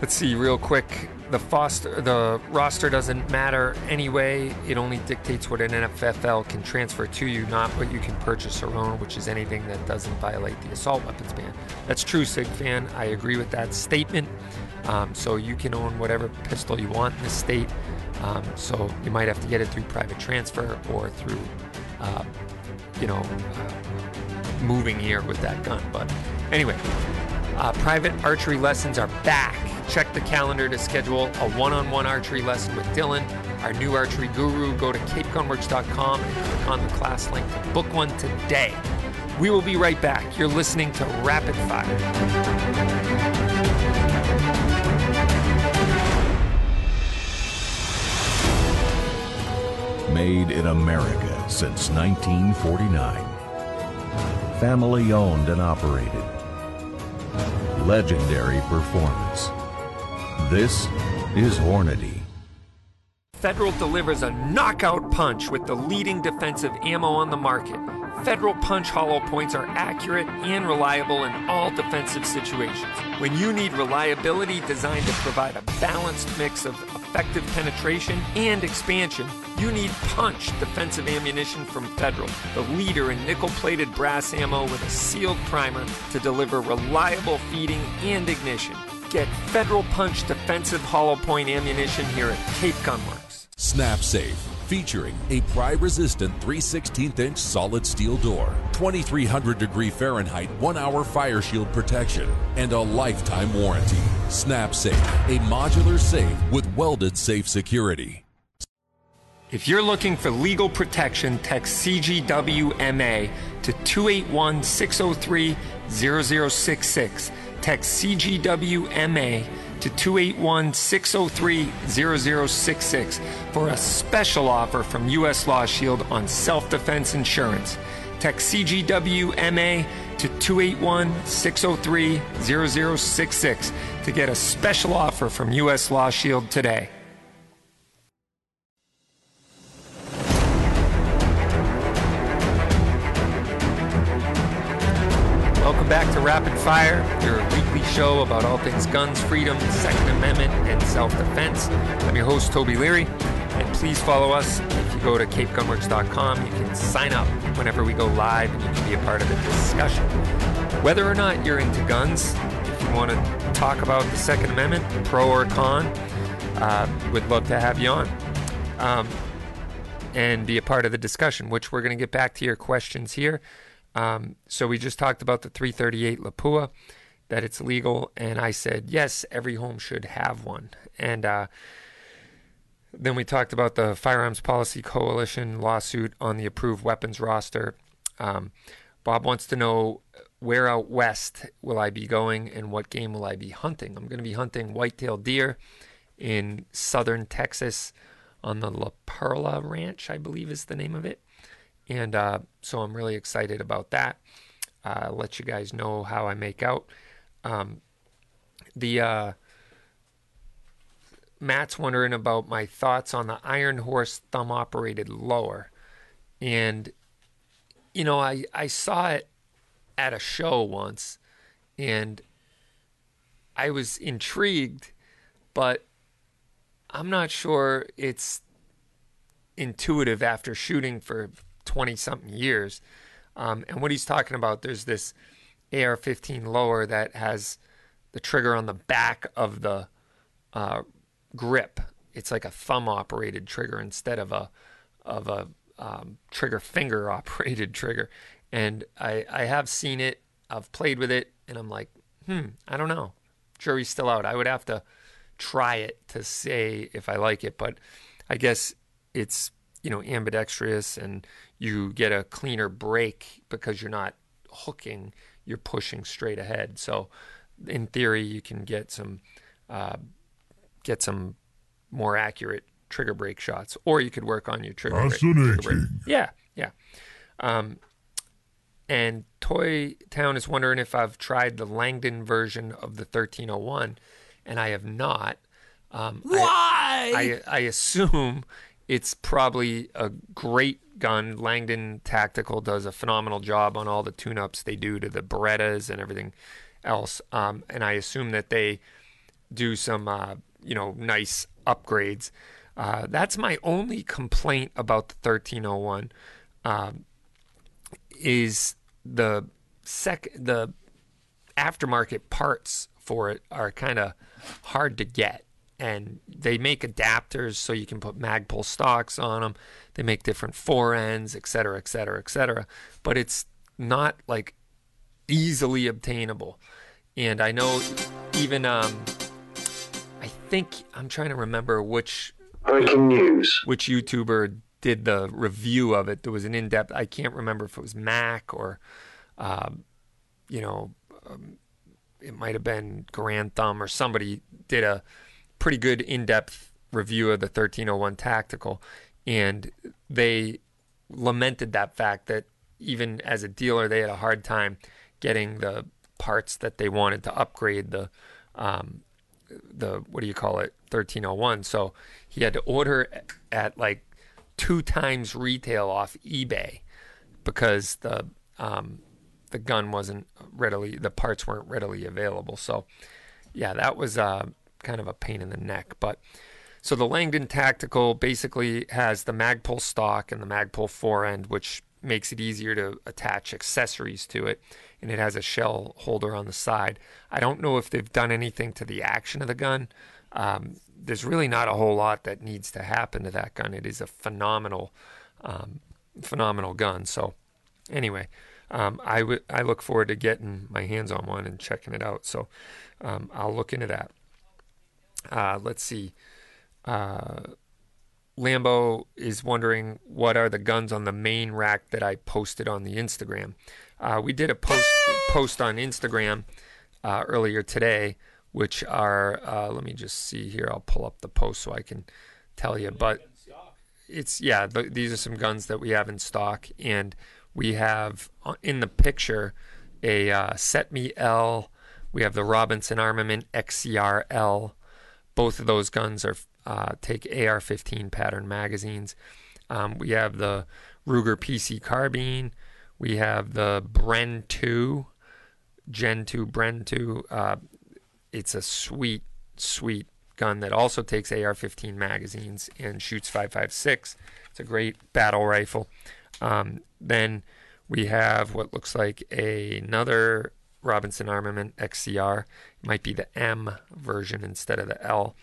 let's see real quick. The foster, the roster doesn't matter anyway. It only dictates what an NFFL can transfer to you, not what you can purchase or own, which is anything that doesn't violate the assault weapons ban. That's true, Sig fan. I agree with that statement. Um, so you can own whatever pistol you want in the state. Um, so you might have to get it through private transfer or through, uh, you know, uh, moving here with that gun. But anyway, uh, private archery lessons are back. Check the calendar to schedule a one-on-one archery lesson with Dylan, our new archery guru. Go to capegunworks.com and click on the class link to book one today. We will be right back. You're listening to Rapid Fire. Made in America since 1949. Family owned and operated. Legendary performance. This is Hornady. Federal delivers a knockout punch with the leading defensive ammo on the market. Federal Punch hollow points are accurate and reliable in all defensive situations. When you need reliability designed to provide a balanced mix of effective penetration and expansion, you need Punch defensive ammunition from Federal, the leader in nickel plated brass ammo with a sealed primer to deliver reliable feeding and ignition. Get Federal Punch defensive hollow point ammunition here at Cape Gunworks. Snap Safe, featuring a pry resistant 3 16th inch solid steel door, 2300 degree Fahrenheit 1 hour fire shield protection, and a lifetime warranty. Snap Safe, a modular safe with welded safe security. If you're looking for legal protection, text CGWMA to 281 603 0066. Text CGWMA to 281 603 0066 for a special offer from U.S. Law Shield on self defense insurance. Text CGWMA to 281 603 0066 to get a special offer from U.S. Law Shield today. Back to Rapid Fire, your weekly show about all things guns, freedom, Second Amendment, and self defense. I'm your host, Toby Leary, and please follow us. If you go to capegunworks.com, you can sign up whenever we go live and you can be a part of the discussion. Whether or not you're into guns, if you want to talk about the Second Amendment, pro or con, uh, would love to have you on. Um, and be a part of the discussion, which we're going to get back to your questions here. Um, so we just talked about the 338 Lapua, that it's legal, and I said yes, every home should have one. And uh, then we talked about the Firearms Policy Coalition lawsuit on the approved weapons roster. Um, Bob wants to know where out west will I be going and what game will I be hunting. I'm going to be hunting whitetail deer in southern Texas on the La Perla Ranch, I believe is the name of it. And uh, so I'm really excited about that. Uh, let you guys know how I make out. Um, the uh, Matt's wondering about my thoughts on the Iron Horse thumb operated lower. And, you know, I, I saw it at a show once and I was intrigued, but I'm not sure it's intuitive after shooting for 20 something years. Um, and what he's talking about, there's this AR 15 lower that has the trigger on the back of the uh, grip. It's like a thumb operated trigger instead of a of a um, trigger finger *laughs* operated trigger. And I, I have seen it, I've played with it, and I'm like, hmm, I don't know. Jury's still out. I would have to try it to say if I like it, but I guess it's you know ambidextrous and you get a cleaner break because you're not hooking, you're pushing straight ahead. So in theory, you can get some uh, get some more accurate trigger break shots, or you could work on your trigger break. Trigger break. Yeah, yeah. Um, and Toy Town is wondering if I've tried the Langdon version of the 1301, and I have not. Um, Why? I, I, I assume it's probably a great gun. Langdon Tactical does a phenomenal job on all the tune-ups they do to the Berettas and everything else. Um, and I assume that they do some, uh, you know, nice upgrades. Uh, that's my only complaint about the 1301. Um, is the sec the aftermarket parts for it are kind of hard to get and they make adapters so you can put magpul stocks on them they make different fore ends et cetera et cetera et cetera. But it's not like easily obtainable. And i know even um i think i'm trying to remember which breaking news. which youtuber did the review of it. There was an in-depth i can't remember if it was mac or um, you know um, it might have been Garand Thumb or somebody did a pretty good in-depth review of the 1301 tactical and they lamented that fact that even as a dealer they had a hard time getting the parts that they wanted to upgrade the um, the what do you call it 1301 so he had to order at like two times retail off ebay because the um, the gun wasn't readily the parts weren't readily available. So yeah that was uh, kind of a pain in the neck but So the Langdon Tactical basically has the Magpul stock and the Magpul forend, which makes it easier to attach accessories to it, and it has a shell holder on the side. I don't know if they've done anything to the action of the gun. Um, there's really not a whole lot that needs to happen to that gun. It is a phenomenal, um, phenomenal gun. So, anyway, um, I, w- I look forward to getting my hands on one and checking it out. So, um, I'll look into that. Uh, let's see. Uh, Lambo is wondering what are the guns on the main rack that I posted on the Instagram. Uh, we did a post post on Instagram uh, earlier today, which are uh, let me just see here. I'll pull up the post so I can tell you. But it's yeah, the, these are some guns that we have in stock, and we have uh, in the picture a uh, CETME L. We have the Robinson Armament XCR Both of those guns are uh, take AR-15 pattern magazines. Um, we have the Ruger PC carbine. We have the Bren 2, Gen 2 Bren 2. Uh, it's a sweet, sweet gun that also takes AR-15 magazines and shoots 5.56. It's a great battle rifle. Um, then we have what looks like a, another Robinson Armament XCR. Might be the M version instead of the L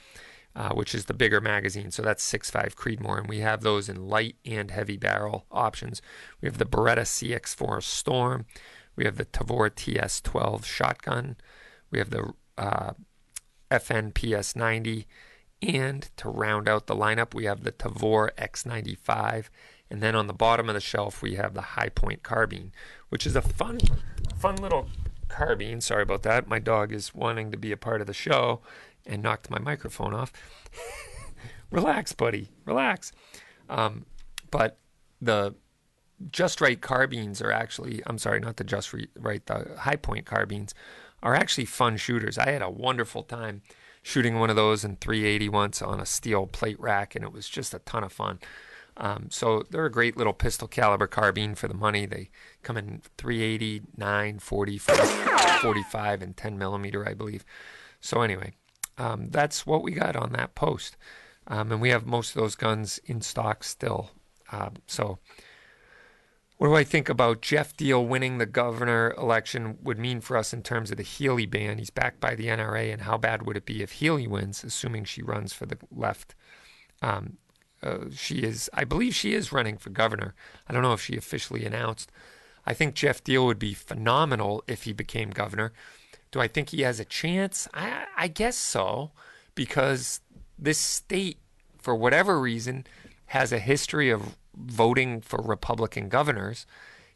uh, which is the bigger magazine. So that's 6.5 Creedmoor, and we have those in light and heavy barrel options. We have the Beretta CX4 Storm. We have the Tavor TS12 shotgun. We have the uh, FN PS90. And to round out the lineup, we have the Tavor X95. And then on the bottom of the shelf, we have the Hi-Point carbine, which is a fun, fun little carbine. Sorry about that. My dog is wanting to be a part of the show and knocked my microphone off. *laughs* relax, buddy, relax. Um, but the just right carbines are actually, I'm sorry, not the just right, the Hi-Point carbines are actually fun shooters. I had a wonderful time shooting one of those in 380 once on a steel plate rack, and it was just a ton of fun. Um, so they're a great little pistol caliber carbine for the money. They come in 380, 9, 40, 45, and 10 millimeter, I believe. So anyway, um, that's what we got on that post. Um, and we have most of those guns in stock still. Uh, so, what do I think about Geoff Diehl winning the governor election would mean for us in terms of the Healey ban? He's backed by the NRA, and how bad would it be if Healey wins, assuming she runs for the left? Um, uh, she is, I believe, she is running for governor. I don't know if she officially announced. I think Geoff Diehl would be phenomenal if he became governor. Do I think he has a chance? I, I guess so, because this state, for whatever reason, has a history of voting for Republican governors.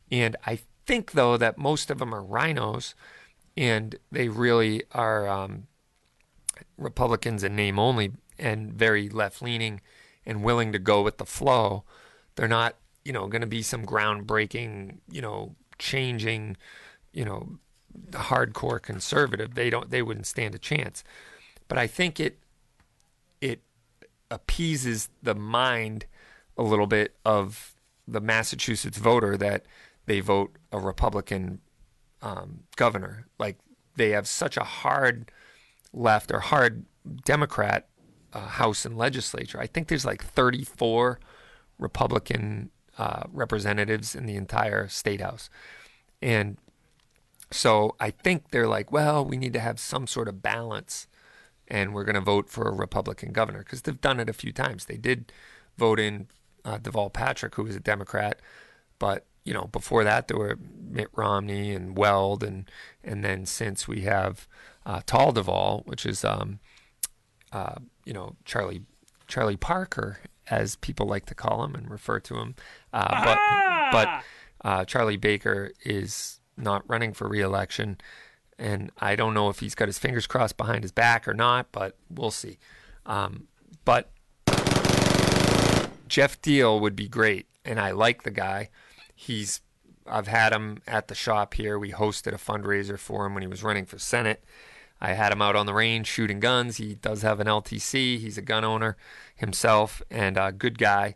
And I think, though, that most of them are rhinos and they really are um, Republicans in name only and very left leaning and willing to go with the flow. They're not, you know, going to be some groundbreaking, you know, changing, you know, hardcore conservative, they don't they wouldn't stand a chance. But I think it it appeases the mind a little bit of the Massachusetts voter that they vote a Republican um, governor. Like they have such a hard left or hard Democrat uh, House and legislature. I think there's like 34 Republican uh, representatives in the entire state house, and so I think they're like, well, we need to have some sort of balance, and we're going to vote for a Republican governor because they've done it a few times. They did vote in uh, Deval Patrick, who was a Democrat, but you know before that there were Mitt Romney and Weld, and and then since we have uh, Tall Deval, which is um, uh, you know Charlie Charlie Parker, as people like to call him and refer to him, uh, but but uh, Charlie Baker is not running for reelection. And I don't know if he's got his fingers crossed behind his back or not, but we'll see. Um, but Geoff Diehl would be great, and I like the guy. He's I've had him at the shop here. We hosted a fundraiser for him when he was running for Senate. I had him out on the range shooting guns. He does have an LTC. He's a gun owner himself and a good guy.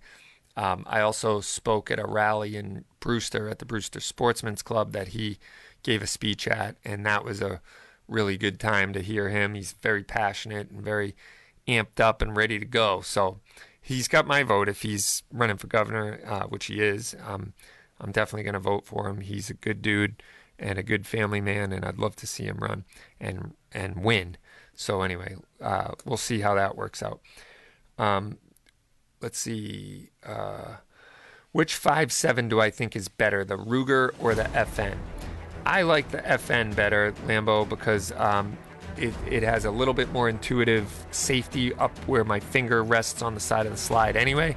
Um, I also spoke at a rally in Brewster at the Brewster Sportsman's Club that he gave a speech at, and that was a really good time to hear him. He's very passionate and very amped up and ready to go. So he's got my vote if he's running for governor, uh, which he is. Um, I'm definitely going to vote for him. He's a good dude and a good family man, and I'd love to see him run and and win. So anyway, uh, we'll see how that works out. Um, let's see. Uh, which five seven do I think is better, the Ruger or the FN? I like the FN better, Lambo, because um, it, it has a little bit more intuitive safety up where my finger rests on the side of the slide anyway.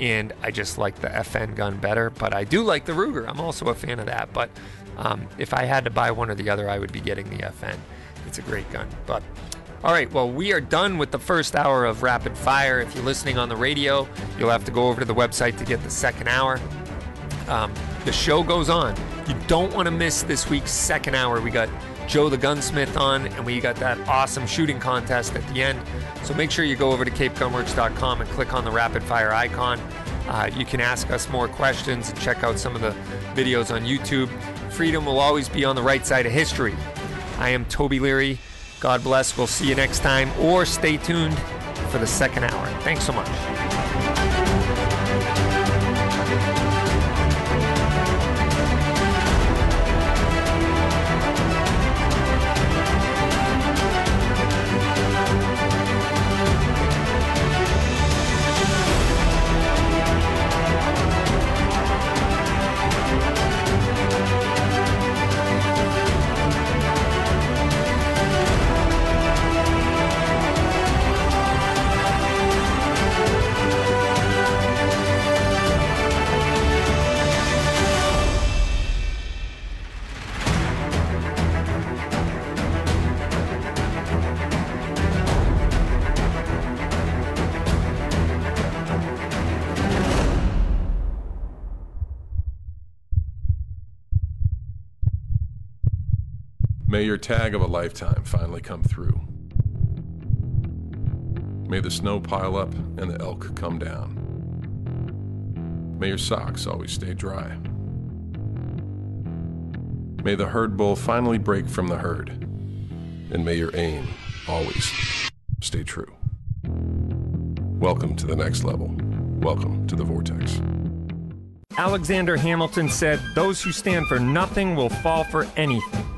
And I just like the FN gun better, but I do like the Ruger. I'm also a fan of that. But um, if I had to buy one or the other, I would be getting the FN. It's a great gun. But all right, well, we are done with the first hour of Rapid Fire. If you're listening on the radio, you'll have to go over to the website to get the second hour. Um, the show goes on. You don't want to miss this week's second hour. We got Joe the Gunsmith on, and we got that awesome shooting contest at the end. So make sure you go over to capegunworks.com and click on the rapid fire icon. Uh, you can ask us more questions and check out some of the videos on YouTube. Freedom will always be on the right side of history. I am Toby Leary. God bless. We'll see you next time, or stay tuned for the second hour. Thanks so much. Your tag of a lifetime finally come through. May the snow pile up and the elk come down. May your socks always stay dry. May the herd bull finally break from the herd. And may your aim always stay true. Welcome to the next level. Welcome to the Vortex. Alexander Hamilton said, Those who stand for nothing will fall for anything.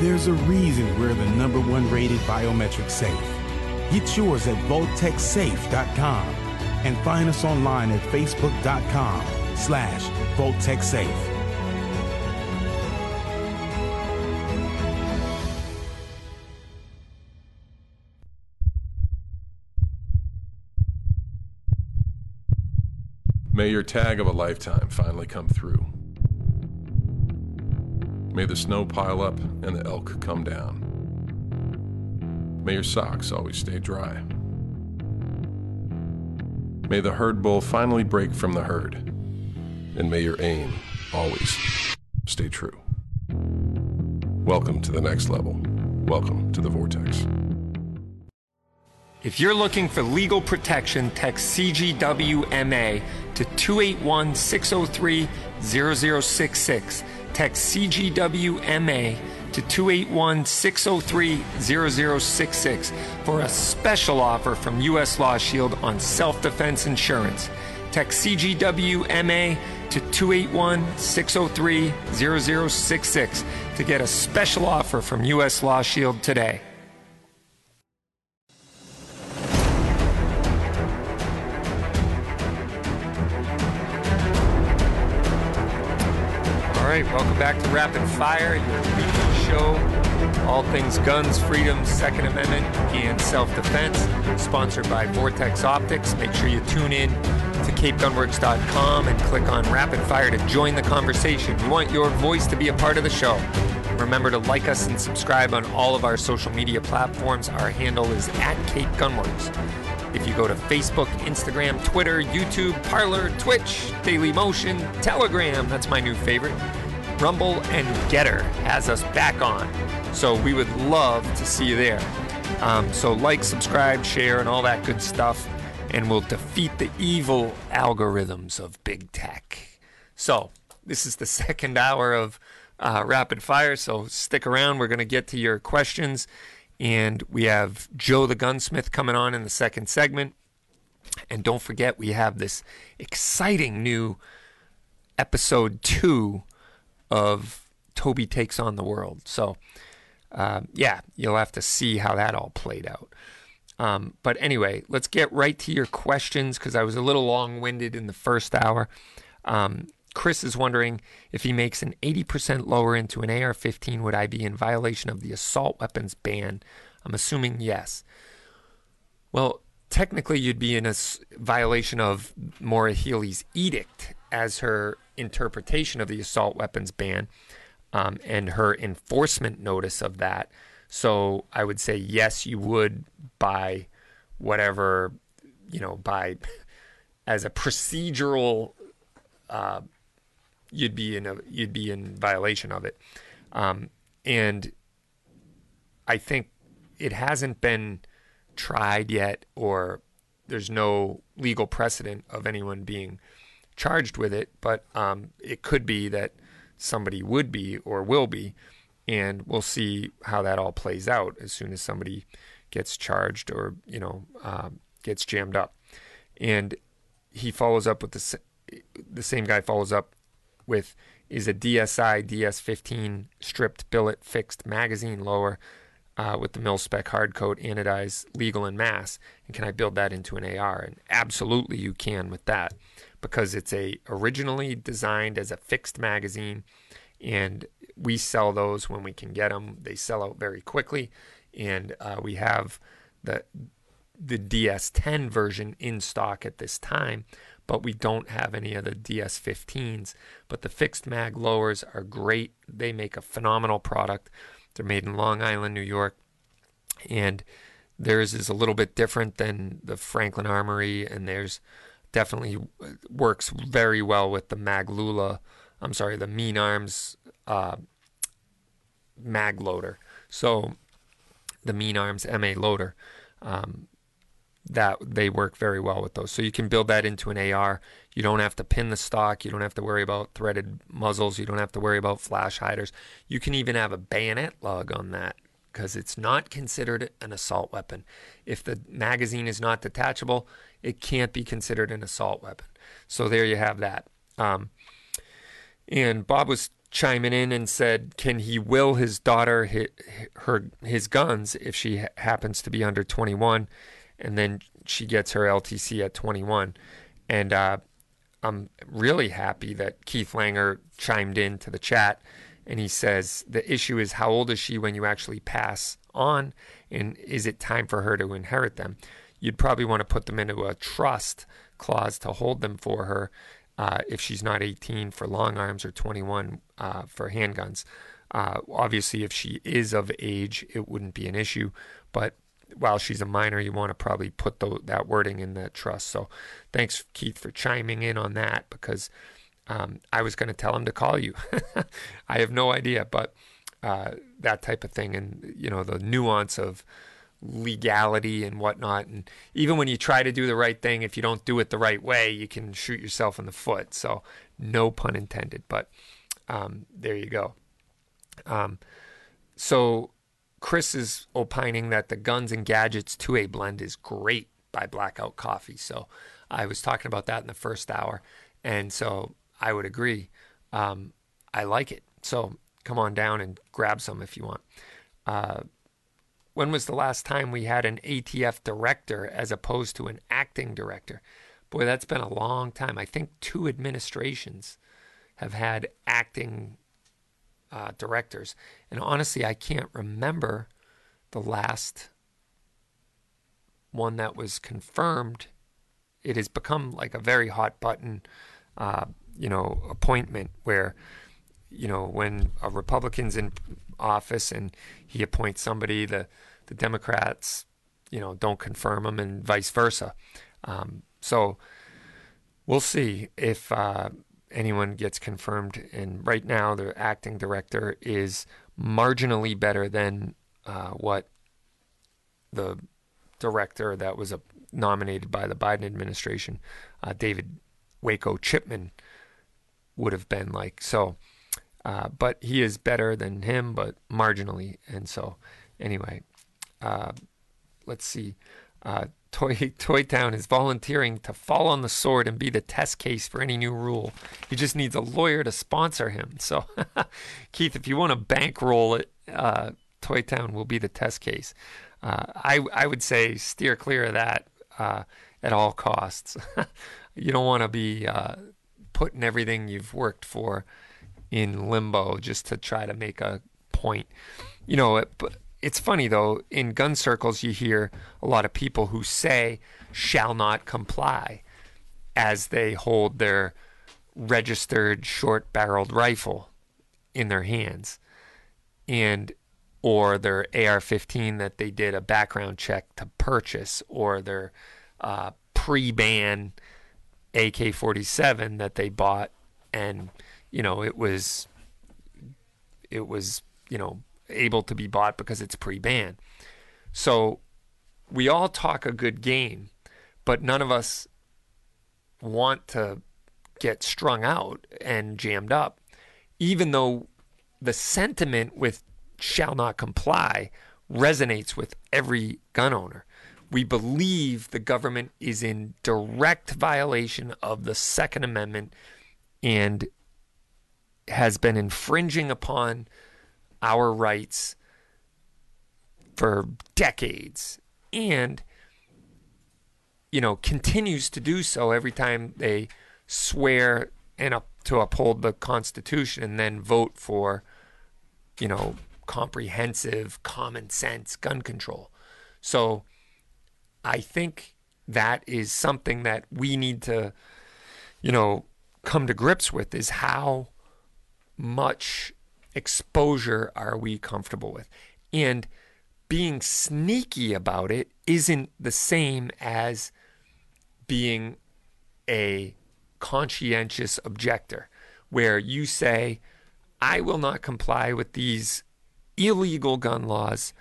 There's a reason we're the number one rated biometric safe. Get yours at VaultekSafe.com and find us online at Facebook.com slash VoltecSafe. May your tag of a lifetime finally come through. May the snow pile up and the elk come down. May your socks always stay dry. May the herd bull finally break from the herd. And may your aim always stay true. Welcome to the next level. Welcome to the Vortex. If you're looking for legal protection, text CGWMA to 281 603 0066. Text CGWMA to 281 603 0066 for a special offer from U.S. Law Shield on self defense insurance. Text CGWMA to 281 603 0066 to get a special offer from U.S. Law Shield today. Welcome back to Rapid Fire, your weekly show. All things guns, freedom, Second Amendment, and self defense. Sponsored by Vortex Optics. Make sure you tune in to CapeGunworks.com and click on Rapid Fire to join the conversation. We want your voice to be a part of the show. Remember to like us and subscribe on all of our social media platforms. Our handle is at Cape Gunworks. If you go to Facebook, Instagram, Twitter, YouTube, Parler, Twitch, Daily Motion, Telegram, that's my new favorite, Rumble, and Gettr has us back on. So we would love to see you there. Um, so like, subscribe, share, and all that good stuff, and we'll defeat the evil algorithms of big tech. So this is the *laughs* second hour of uh, rapid fire, so stick around. We're going to get to your questions. And we have Joe the Gunsmith coming on in the second segment. And don't forget, we have this exciting new episode two of Toby Takes on the World. So, uh, yeah, you'll have to see how that all played out. Um, but anyway, let's get right to your questions because I was a little long winded in the first hour. Um, Chris is wondering if he makes an 80% lower into an AR 15, would I be in violation of the assault weapons ban? I'm assuming yes. Well, technically, you'd be in a violation of Maura Healey's edict as her interpretation of the assault weapons ban um, and her enforcement notice of that. So I would say yes, you would by whatever, you know, by *laughs* as a procedural. Uh, you'd be in a you'd be in violation of it. Um, and I think it hasn't been tried yet, or there's no legal precedent of anyone being charged with it. But um, it could be that somebody would be or will be, and we'll see how that all plays out as soon as somebody gets charged or you know uh, gets jammed up. And he follows up with the the same guy follows up with is a DSI DS15 stripped billet fixed magazine lower uh, with the mil spec hardcoat anodized legal in mass and can I build that into an AR and absolutely you can with that because it's a originally designed as a fixed magazine and we sell those when we can get them they sell out very quickly and uh, we have the the DS10 version in stock at this time but we don't have any of the DS15s. But the fixed mag lowers are great. They make a phenomenal product. They're made in Long Island, New York. And theirs is a little bit different than the Franklin Armory, and theirs definitely works very well with the Maglula. I'm sorry, the Mean Arms uh, mag loader. So the Mean Arms MA loader. Um, that they work very well with those. So you can build that into an AR. You don't have to pin the stock. You don't have to worry about threaded muzzles. You don't have to worry about flash hiders. You can even have a bayonet lug on that because it's not considered an assault weapon. If the magazine is not detachable, it can't be considered an assault weapon. So there you have that. Um, and Bob was chiming in and said, "Can he will his daughter hit her his guns if she ha- happens to be under 21?" and then she gets her LTC at 21. And uh, I'm really happy that Keith Langer chimed in to the chat and he says the issue is how old is she when you actually pass on and is it time for her to inherit them? You'd probably want to put them into a trust clause to hold them for her uh, if she's not 18 for long arms or 21 uh, for handguns. Uh, obviously, if she is of age, it wouldn't be an issue, but while she's a minor, you want to probably put the, that wording in that trust. So thanks, Keith, for chiming in on that because um, I was going to tell him to call you. *laughs* I have no idea, but uh, that type of thing and, you know, the nuance of legality and whatnot. And even when you try to do the right thing, if you don't do it the right way, you can shoot yourself in the foot. So, no pun intended. But um, there you go. Um, so, Chris is opining that the Guns and Gadgets 2A blend is great by Blackout Coffee. So, I was talking about that in the first hour. And so, I would agree. Um, I like it. So, come on down and grab some if you want. Uh, when was the last time we had an ATF director as opposed to an acting director? Boy, that's been a long time. I think two administrations have had acting uh, directors. And honestly, I can't remember the last one that was confirmed. It has become like a very hot button, uh, you know, appointment where, you know, when a Republican's in office and he appoints somebody, the the Democrats, you know, don't confirm him, and vice versa. Um, so we'll see if uh, anyone gets confirmed. And right now, the acting director is marginally better than uh, what the director that was uh, nominated by the Biden administration, uh, David Waco Chipman, would have been like. So, uh, but he is better than him, but marginally. And so, anyway, uh, let's see. Uh, *laughs* Toy Toy Town is volunteering to fall on the sword and be the test case for any new rule. He just needs a lawyer to sponsor him. *laughs* So, *laughs* Keith, if you want to bankroll it, uh, Toy Town will be the test case. Uh, I I would say steer clear of that uh, at all costs. you don't want to be uh, putting everything you've worked for in limbo just to try to make a point. You know, it, it's funny though, in gun circles, you hear a lot of people who say shall not comply as they hold their registered short barreled rifle in their hands and or their AR-15 that they did a background check to purchase or their uh, pre-ban AK-47 that they bought and you know it was it was you know able to be bought because it's pre-ban. So we all talk a good game, but none of us want to get strung out and jammed up, even though the sentiment with shall not comply resonates with every gun owner. We believe the government is in direct violation of the Second Amendment and has been infringing upon our rights for decades and you know continues to do so every time they swear and up to uphold the constitution and then vote for you know comprehensive common sense gun control. So i think that is something that we need to you know come to grips with is how much exposure are we comfortable with? And being sneaky about it isn't the same as being a conscientious objector, where you say, I will not comply with these illegal gun laws,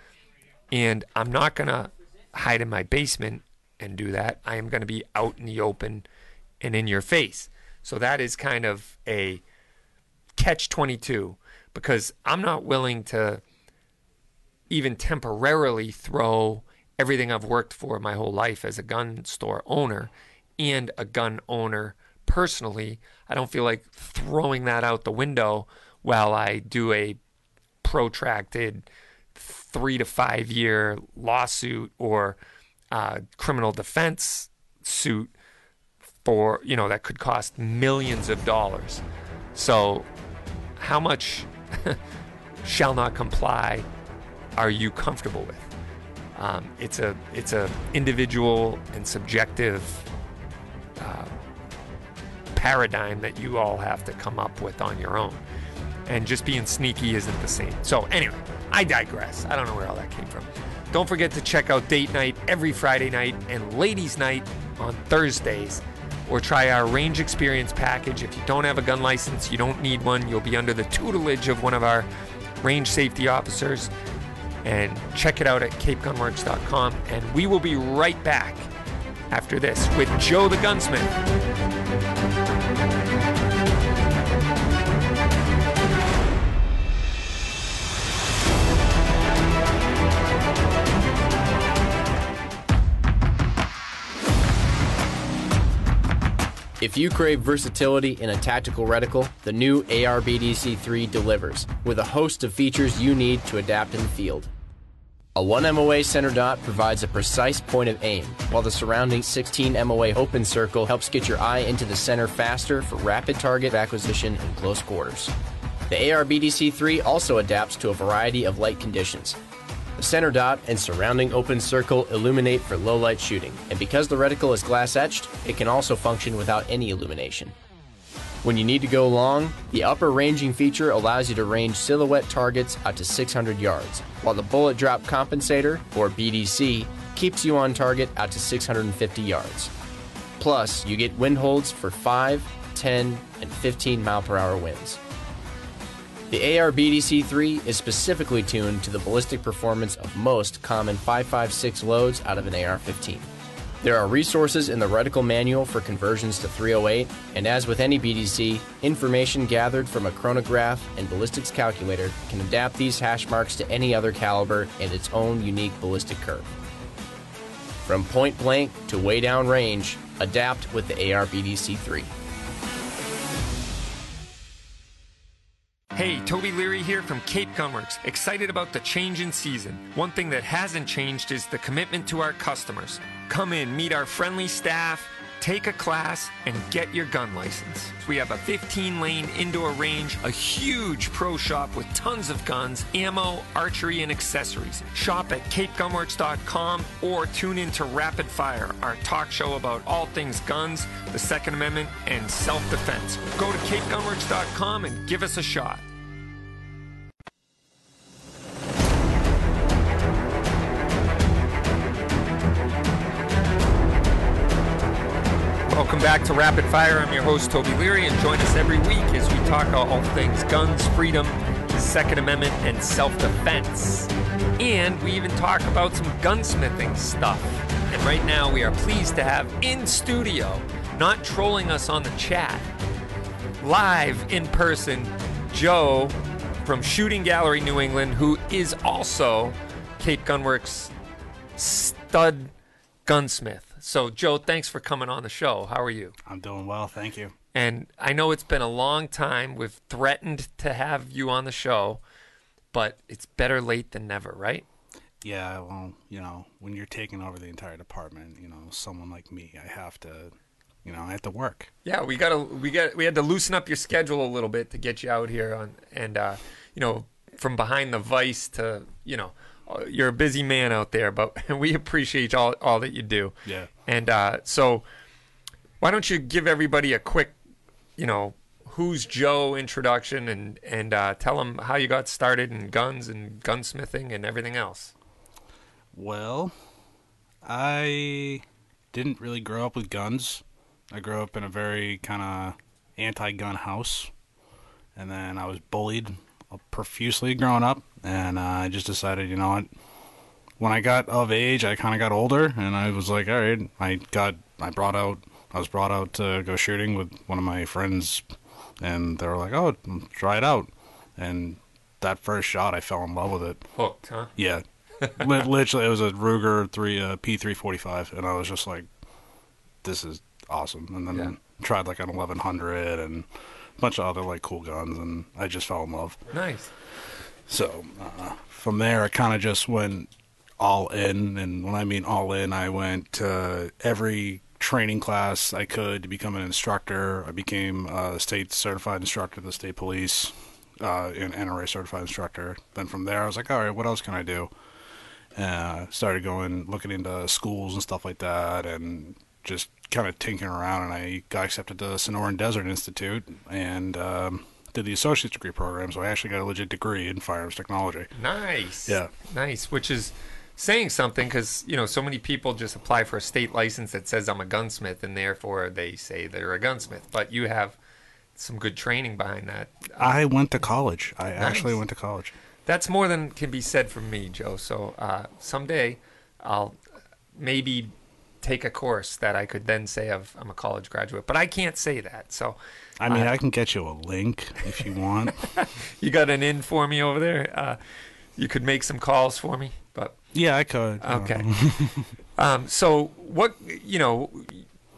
and I'm not going to hide in my basement and do that. I am going to be out in the open and in your face. So that is kind of a catch 22 because I'm not willing to even temporarily throw everything I've worked for my whole life as a gun store owner and a gun owner personally. I don't feel like throwing that out the window while I do a protracted three to five year lawsuit or uh, criminal defense suit for, you know, that could cost millions of dollars. So, how much *laughs* shall not comply are you comfortable with? Um, it's a it's a individual and subjective uh, paradigm that you all have to come up with on your own, and just being sneaky isn't the same. So anyway, I digress. I don't know where all that came from. Don't forget to check out date night every Friday night and ladies' night on Thursdays or try our range experience package. If you don't have a gun license, you don't need one. You'll be under the tutelage of one of our range safety officers. and check it out at capegunworks.com. And we will be right back after this with Joe the Gunsmith. If you crave versatility in a tactical reticle, the new ARBDC3 delivers, with a host of features you need to adapt in the field. A 1 MOA center dot provides a precise point of aim, while the surrounding 16 MOA open circle helps get your eye into the center faster for rapid target acquisition in close quarters. The ARBDC3 also adapts to a variety of light conditions, the center dot and surrounding open circle illuminate for low light shooting, and because the reticle is glass etched, it can also function without any illumination. When you need to go long, the upper ranging feature allows you to range silhouette targets out to 600 yards, while the bullet drop compensator, or BDC, keeps you on target out to 650 yards. Plus, you get wind holds for 5, 10, and 15 mile per hour winds. The AR-BDC-3 is specifically tuned to the ballistic performance of most common 5.56 loads out of an AR-15. There are resources in the reticle manual for conversions to 308, and as with any BDC, information gathered from a chronograph and ballistics calculator can adapt these hash marks to any other caliber and its own unique ballistic curve. From point blank to way down range, adapt with the AR-BDC-3. Hey, Toby Leary here from Cape Gunworks. Excited about the change in season. One thing that hasn't changed is the commitment to our customers. Come in, meet our friendly staff, take a class, and get your gun license. We have a 15 lane indoor range, a huge pro shop with tons of guns, ammo, archery, and accessories. Shop at capegunworks.com or tune in to Rapid Fire, our talk show about all things guns, the Second Amendment, and self defense. Go to capegunworks.com and give us a shot. Welcome back to Rapid Fire. I'm your host, Toby Leary, and join us every week as we talk all things guns, freedom, the Second Amendment, and self defense. And we even talk about some gunsmithing stuff. And right now, we are pleased to have in studio, not trolling us on the chat, live in person, Joe from Shooting Gallery New England, who is also Cape Gunworks stud gunsmith. So, Joe, thanks for coming on the show. How are you? I'm doing well, thank you. And I know it's been a long time. We've threatened to have you on the show, but it's better late than never, right? Yeah, well, you know, when you're taking over the entire department, you know, someone like me, I have to, you know, I have to work. Yeah, we gotta, we got, we had to loosen up your schedule a little bit to get you out here on, and uh, you know, from behind the vice to, you know, you're a busy man out there, but *laughs* we appreciate all all that you do. Yeah. And uh, so, why don't you give everybody a quick, you know, who's Joe introduction and and uh, tell them how you got started in guns and gunsmithing and everything else. Well, I didn't really grow up with guns. I grew up in a very kind of anti-gun house, and then I was bullied profusely growing up, and uh, I just decided, you know what? When I got of age, I kind of got older, and I was like, all right, I got, I brought out, I was brought out to go shooting with one of my friends, and they were like, oh, try it out, and that first shot, I fell in love with it. Hooked, huh? Yeah, *laughs* literally, it was a Ruger three uh, P three forty five, and I was just like, this is awesome. And then Yeah. tried like an eleven hundred and a bunch of other like cool guns, and I just fell in love. Nice. So uh, from there, I kind of just went all in, and when I mean all in, I went to every training class I could to become an instructor. I became a state certified instructor of the state police, uh, an NRA certified instructor. Then from there, I was like, all right, what else can I do? Uh, started going, looking into schools and stuff like that, and just kind of tinkering around. And I got accepted to the Sonoran Desert Institute and um, did the associate's degree program. So I actually got a legit degree in firearms technology. Nice. Yeah. Nice. Which is saying something because you know so many people just apply for a state license that says I'm a gunsmith and therefore they say they're a gunsmith. But you have some good training behind that. I went to college. I actually went to college. that's more than can be said for me, Joe. So uh, someday I'll maybe take a course that I could then say of I'm a college graduate, but I can't say that. So I mean, uh, I can get you a link if you want. *laughs* you got an in for me over there. Uh, you could make some calls for me, but yeah, I could. Okay. *laughs* um, so what you know,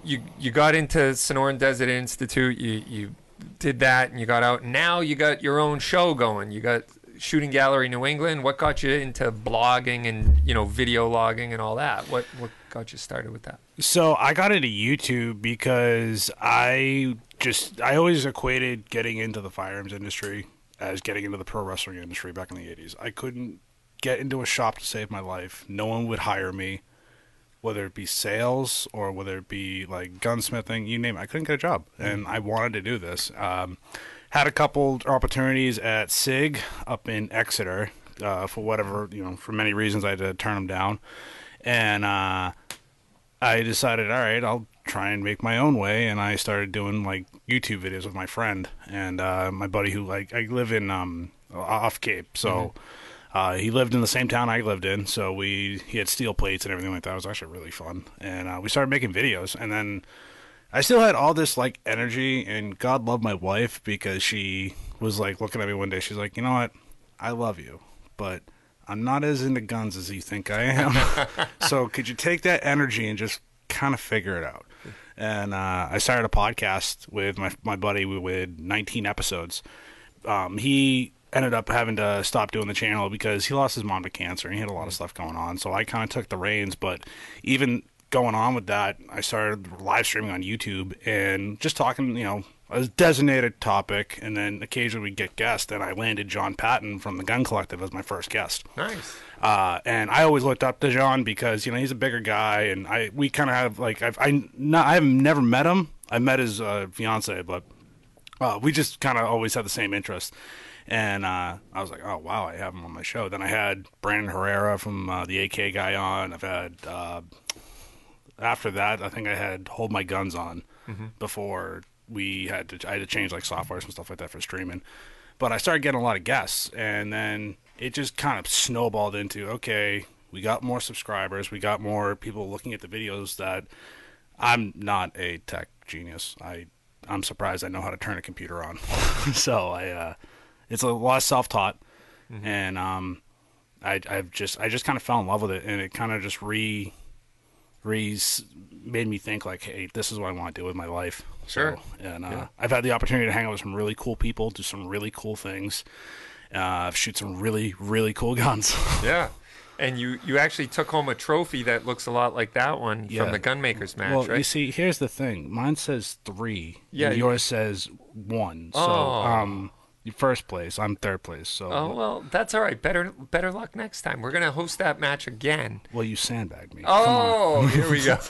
you you got into Sonoran Desert Institute. You you did that, and you got out. Now you got your own show going. You got Shooting Gallery New England. What got you into blogging and you know video logging and all that? What what got you started with that? So I got into YouTube because I just I always equated getting into the firearms industry as getting into the pro wrestling industry back in the 80s. I couldn't get into a shop to save my life. No one would hire me, whether it be sales or whether it be like gunsmithing, you name it. I couldn't get a job, and I wanted to do this. Um, had a couple opportunities at SIG up in Exeter. Uh, for whatever you know, for many reasons, I had to turn them down, and uh, I decided, all right, I'll try and make my own way, and I started doing like YouTube videos with my friend and uh, my buddy who like I live in um, off Cape, so. Uh, he lived in the same town I lived in, so we he had steel plates and everything like that. It was actually really fun, and uh, we started making videos. And then I still had all this like energy, and God love my wife because she was like looking at me one day. She's like, you know what, I love you, but I'm not as into guns as you think I am. *laughs* so could you take that energy and just kind of figure it out? And uh, I started a podcast with my my buddy with 19 episodes. Um, he ended up having to stop doing the channel because he lost his mom to cancer and he had a lot of stuff going on. So I kind of took the reins. But even going on with that, I started live streaming on YouTube and just talking, you know, a designated topic, and then occasionally we get guests. And I landed John Patton from the Gun Collective as my first guest. Nice. Uh, and I always looked up to John because you know he's a bigger guy, and I we kind of have like I've I not I've never met him. I met his uh, fiance, but uh, we just kind of always had the same interest. And uh, I was like, oh wow, I have him on my show. Then I had Brandon Herrera from uh, the AK guy on. I've had uh, after that, I think I had Hold My Guns on Mhm. before we had to. I had to change like softwares and stuff like that for streaming. But I started getting a lot of guests, and then it just kind of snowballed into okay, we got more subscribers, we got more people looking at the videos. That I'm not a tech genius. I I'm surprised I know how to turn a computer on. *laughs* so I uh, it's a lot of self taught, and um, I I've just I just kind of fell in love with it, and it kind of just re re made me think like, hey, this is what I want to do with my life. Sure. So, and uh, Yeah. I've had the opportunity to hang out with some really cool people, do some really cool things, uh, shoot some really really cool *laughs* guns. Yeah. And you, you actually took home a trophy that looks a lot like that one Yeah. from the Gunmakers match, well, right? you see, here's the thing. Mine says three. Yeah, and yours says one. So, Oh. um, you first place. I'm third place. So, oh well, that's all right. Better better luck next time. We're gonna host that match again. well, you sandbagged me. Oh, here we go. *laughs* *laughs*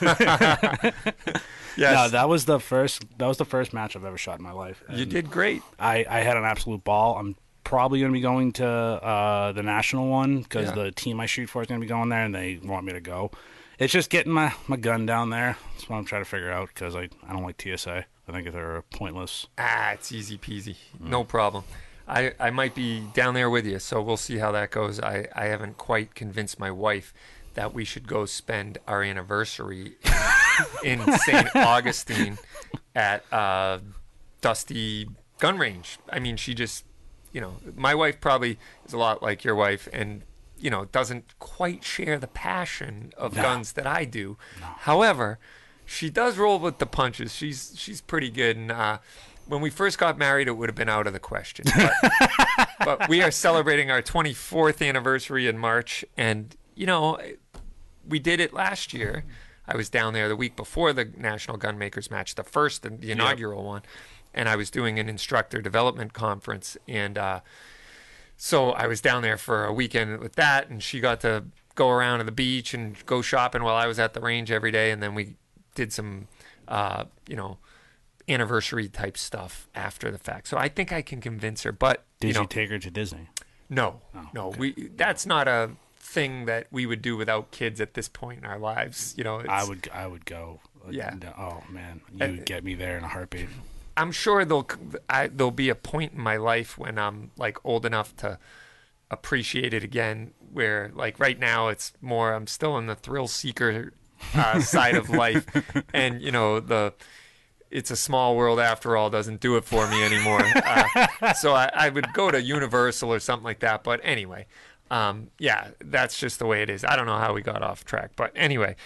yes, No, that was the first. That was the first match I've ever shot in my life. you did great. I, I had an absolute ball. I'm probably going to be going to uh, the national one because Yeah. the team I shoot for is going to be going there, and they want me to go. It's just getting my, my gun down there. That's what I'm trying to figure out because I, I don't like TSA. I think they're pointless. Ah, it's easy peasy. Mm. No problem. I, I might be down there with you, so we'll see how that goes. I, I haven't quite convinced my wife that we should go spend our anniversary in, in St. *laughs* Augustine at uh, Dusty Gun Range. I mean, she just, you know, my wife probably is a lot like your wife and, you know, doesn't quite share the passion of No. guns that I do. However, she does roll with the punches. She's she's pretty good. And uh, when we first got married, it would have been out of the question. But, *laughs* but we are celebrating our 24th anniversary in March, and you know, we did it last year. I was down there the week before the National Gunmakers match, the first, the the inaugural one, and I was doing an instructor development conference, and uh, so I was down there for a weekend with that, and she got to go around to the beach and go shopping while I was at the range every day, and then we did some, uh, you know, anniversary type stuff after the fact. So I think I can convince her, but Did you you, take her to Disney? no, no, we that's not a thing that we would do without kids at this point in our lives. You know, it's, I would I would go. Yeah. Oh man, you Uh, would get me there in a heartbeat. I'm sure there'll I, there'll be a point in my life when I'm like old enough to appreciate it again. Where like right now, it's more I'm still in the thrill seeker uh, side of life, and you know the it's a small world after all doesn't do it for me anymore. Uh, so I, I would go to Universal or something like that. But anyway, um, yeah, that's just the way it is. I don't know how we got off track, but anyway,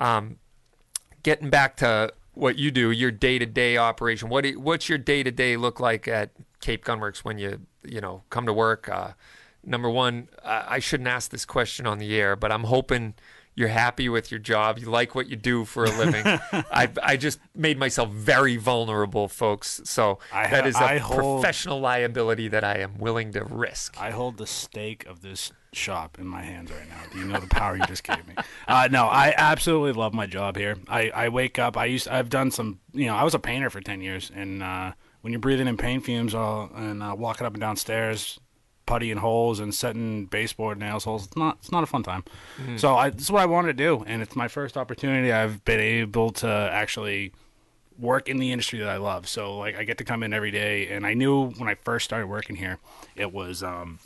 um, getting back to what you do, your day to day operation. What do, what's your day to day look like at Cape Gunworks when you you know come to work? Uh, number one, I shouldn't ask this question on the air, but I'm hoping you're happy with your job, you like what you do for a living. *laughs* I I just made myself very vulnerable, folks. So I that ha- is a hold- professional liability that I am willing to risk. I hold the stake of this shop in my hands right now. Do you know the power you just gave me? Uh, no, I absolutely love my job here. I, I wake up. I used. I've done some. You know, I was a painter for ten years, and uh, when you're breathing in paint fumes all, and uh, walking up and down stairs, puttying holes and setting baseboard nails holes, it's not. It's not a fun time. Mm. So I, this is what I wanted to do, and it's my first opportunity. I've been able to actually work in the industry that I love. So like I get to come in every day and I knew when I first started working here, it was um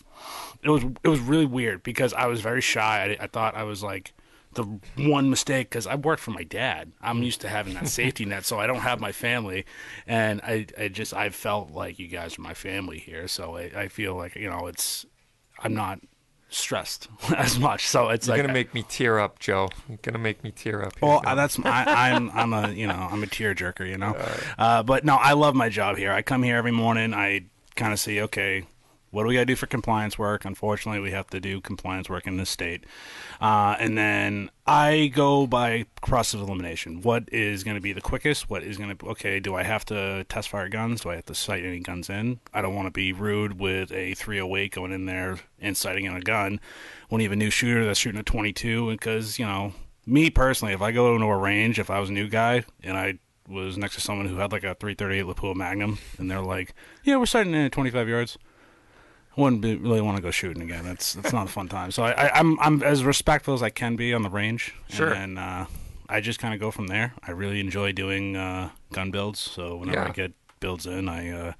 it was it was really weird because I was very shy. I, I thought I was like the one mistake because I worked for my dad. I'm used to having that safety net, so I don't have my family, and I, I just I felt like you guys are my family here. So I, I feel like you know it's I'm not stressed *laughs* as much. So it's You're like gonna make me tear up, Joe. You're gonna make me tear up. Here well, uh, that's I, I'm I'm a you know I'm a tearjerker, you know. *laughs* Uh, but no, I love my job here. I come here every morning. I kind of see okay, what do we got to do for compliance work? Unfortunately, we have to do compliance work in this state, uh, and then I go by process of elimination. What is going to be the quickest? What is going to okay? Do I have to test fire guns? Do I have to sight any guns in? I don't want to be rude with a 308 going in there and sighting in a gun when you have a new shooter that's shooting a 22 because you know me personally, if I go into a range, if I was a new guy and I was next to someone who had like a 338 Lapua Magnum, and they're like, "Yeah, we're starting in at 25 yards," wouldn't be, really want to go shooting again. That's that's not a fun time. So I, I, I'm I'm as respectful as I can be on the range, Sure. And then, uh, I just kind of go from there. I really enjoy doing uh, gun builds. So whenever Yeah. I get builds in, I uh,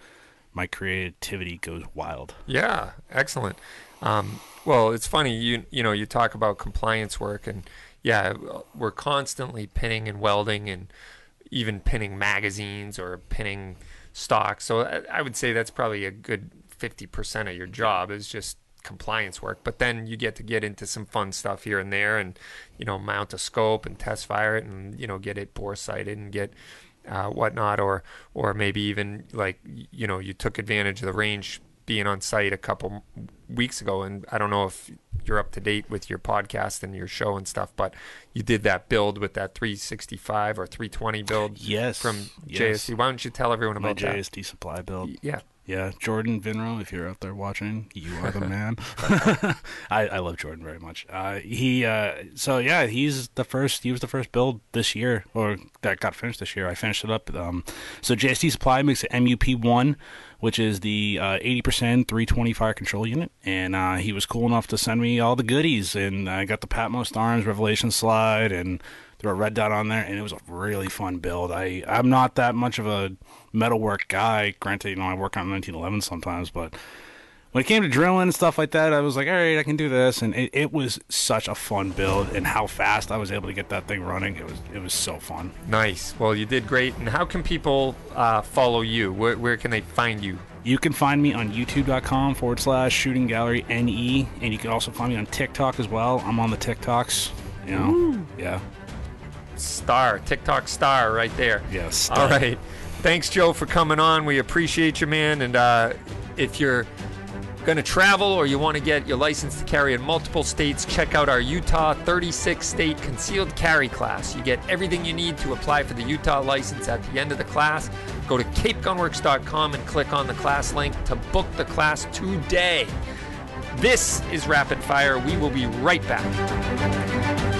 my creativity goes wild. Yeah, excellent. Um, well, it's funny you you know you talk about compliance work and yeah, we're constantly pinning and welding and even pinning magazines or pinning stock. So I, I would say that's probably a good fifty percent of your job is just compliance work. But then you get to get into some fun stuff here and there, and you know mount a scope and test fire it, and you know get it bore sighted and get uh, whatnot, or or maybe even like you know you took advantage of the range being on site a couple weeks ago, and I don't know if you're up to date with your podcast and your show and stuff, but you did that build with that 365 or 320 build, Yes, from yes. JSD. Why don't you tell everyone My about that? JSD supply build. Yeah. Yeah, Jordan Vinro, if you're out there watching, you are the man. *laughs* *laughs* I, I love Jordan very much. Uh, he uh, so yeah, he's the first. He was the first build this year, or that got finished this year. I finished it up. Um, so JSD Supply makes an MUP one, which is the uh, eighty percent three twenty fire control unit, and uh, he was cool enough to send me all the goodies, and I got the Patmos Arms Revelation slide and threw a red dot on there, and it was a really fun build. I I'm not that much of a metalwork guy. Granted, you know I work on 1911 sometimes, but when it came to drilling and stuff like that, I was like, all right, I can do this, and it, it was such a fun build, and how fast I was able to get that thing running, it was it was so fun. Nice. Well, you did great. And how can people uh, follow you? Where, where can they find you? You can find me on youtube.com forward slash shooting gallery NE, and you can also find me on TikTok as well. I'm on the TikToks, you know, Ooh. yeah. Star, TikTok star right there. Yes. All right. Thanks, Joe, for coming on. We appreciate you, man. And uh, if you're going to travel or you want to get your license to carry in multiple states, check out our Utah 36 state concealed carry class. You get everything you need to apply for the Utah license at the end of the class. Go to capegunworks.com and click on the class link to book the class today. This is Rapid Fire. We will be right back.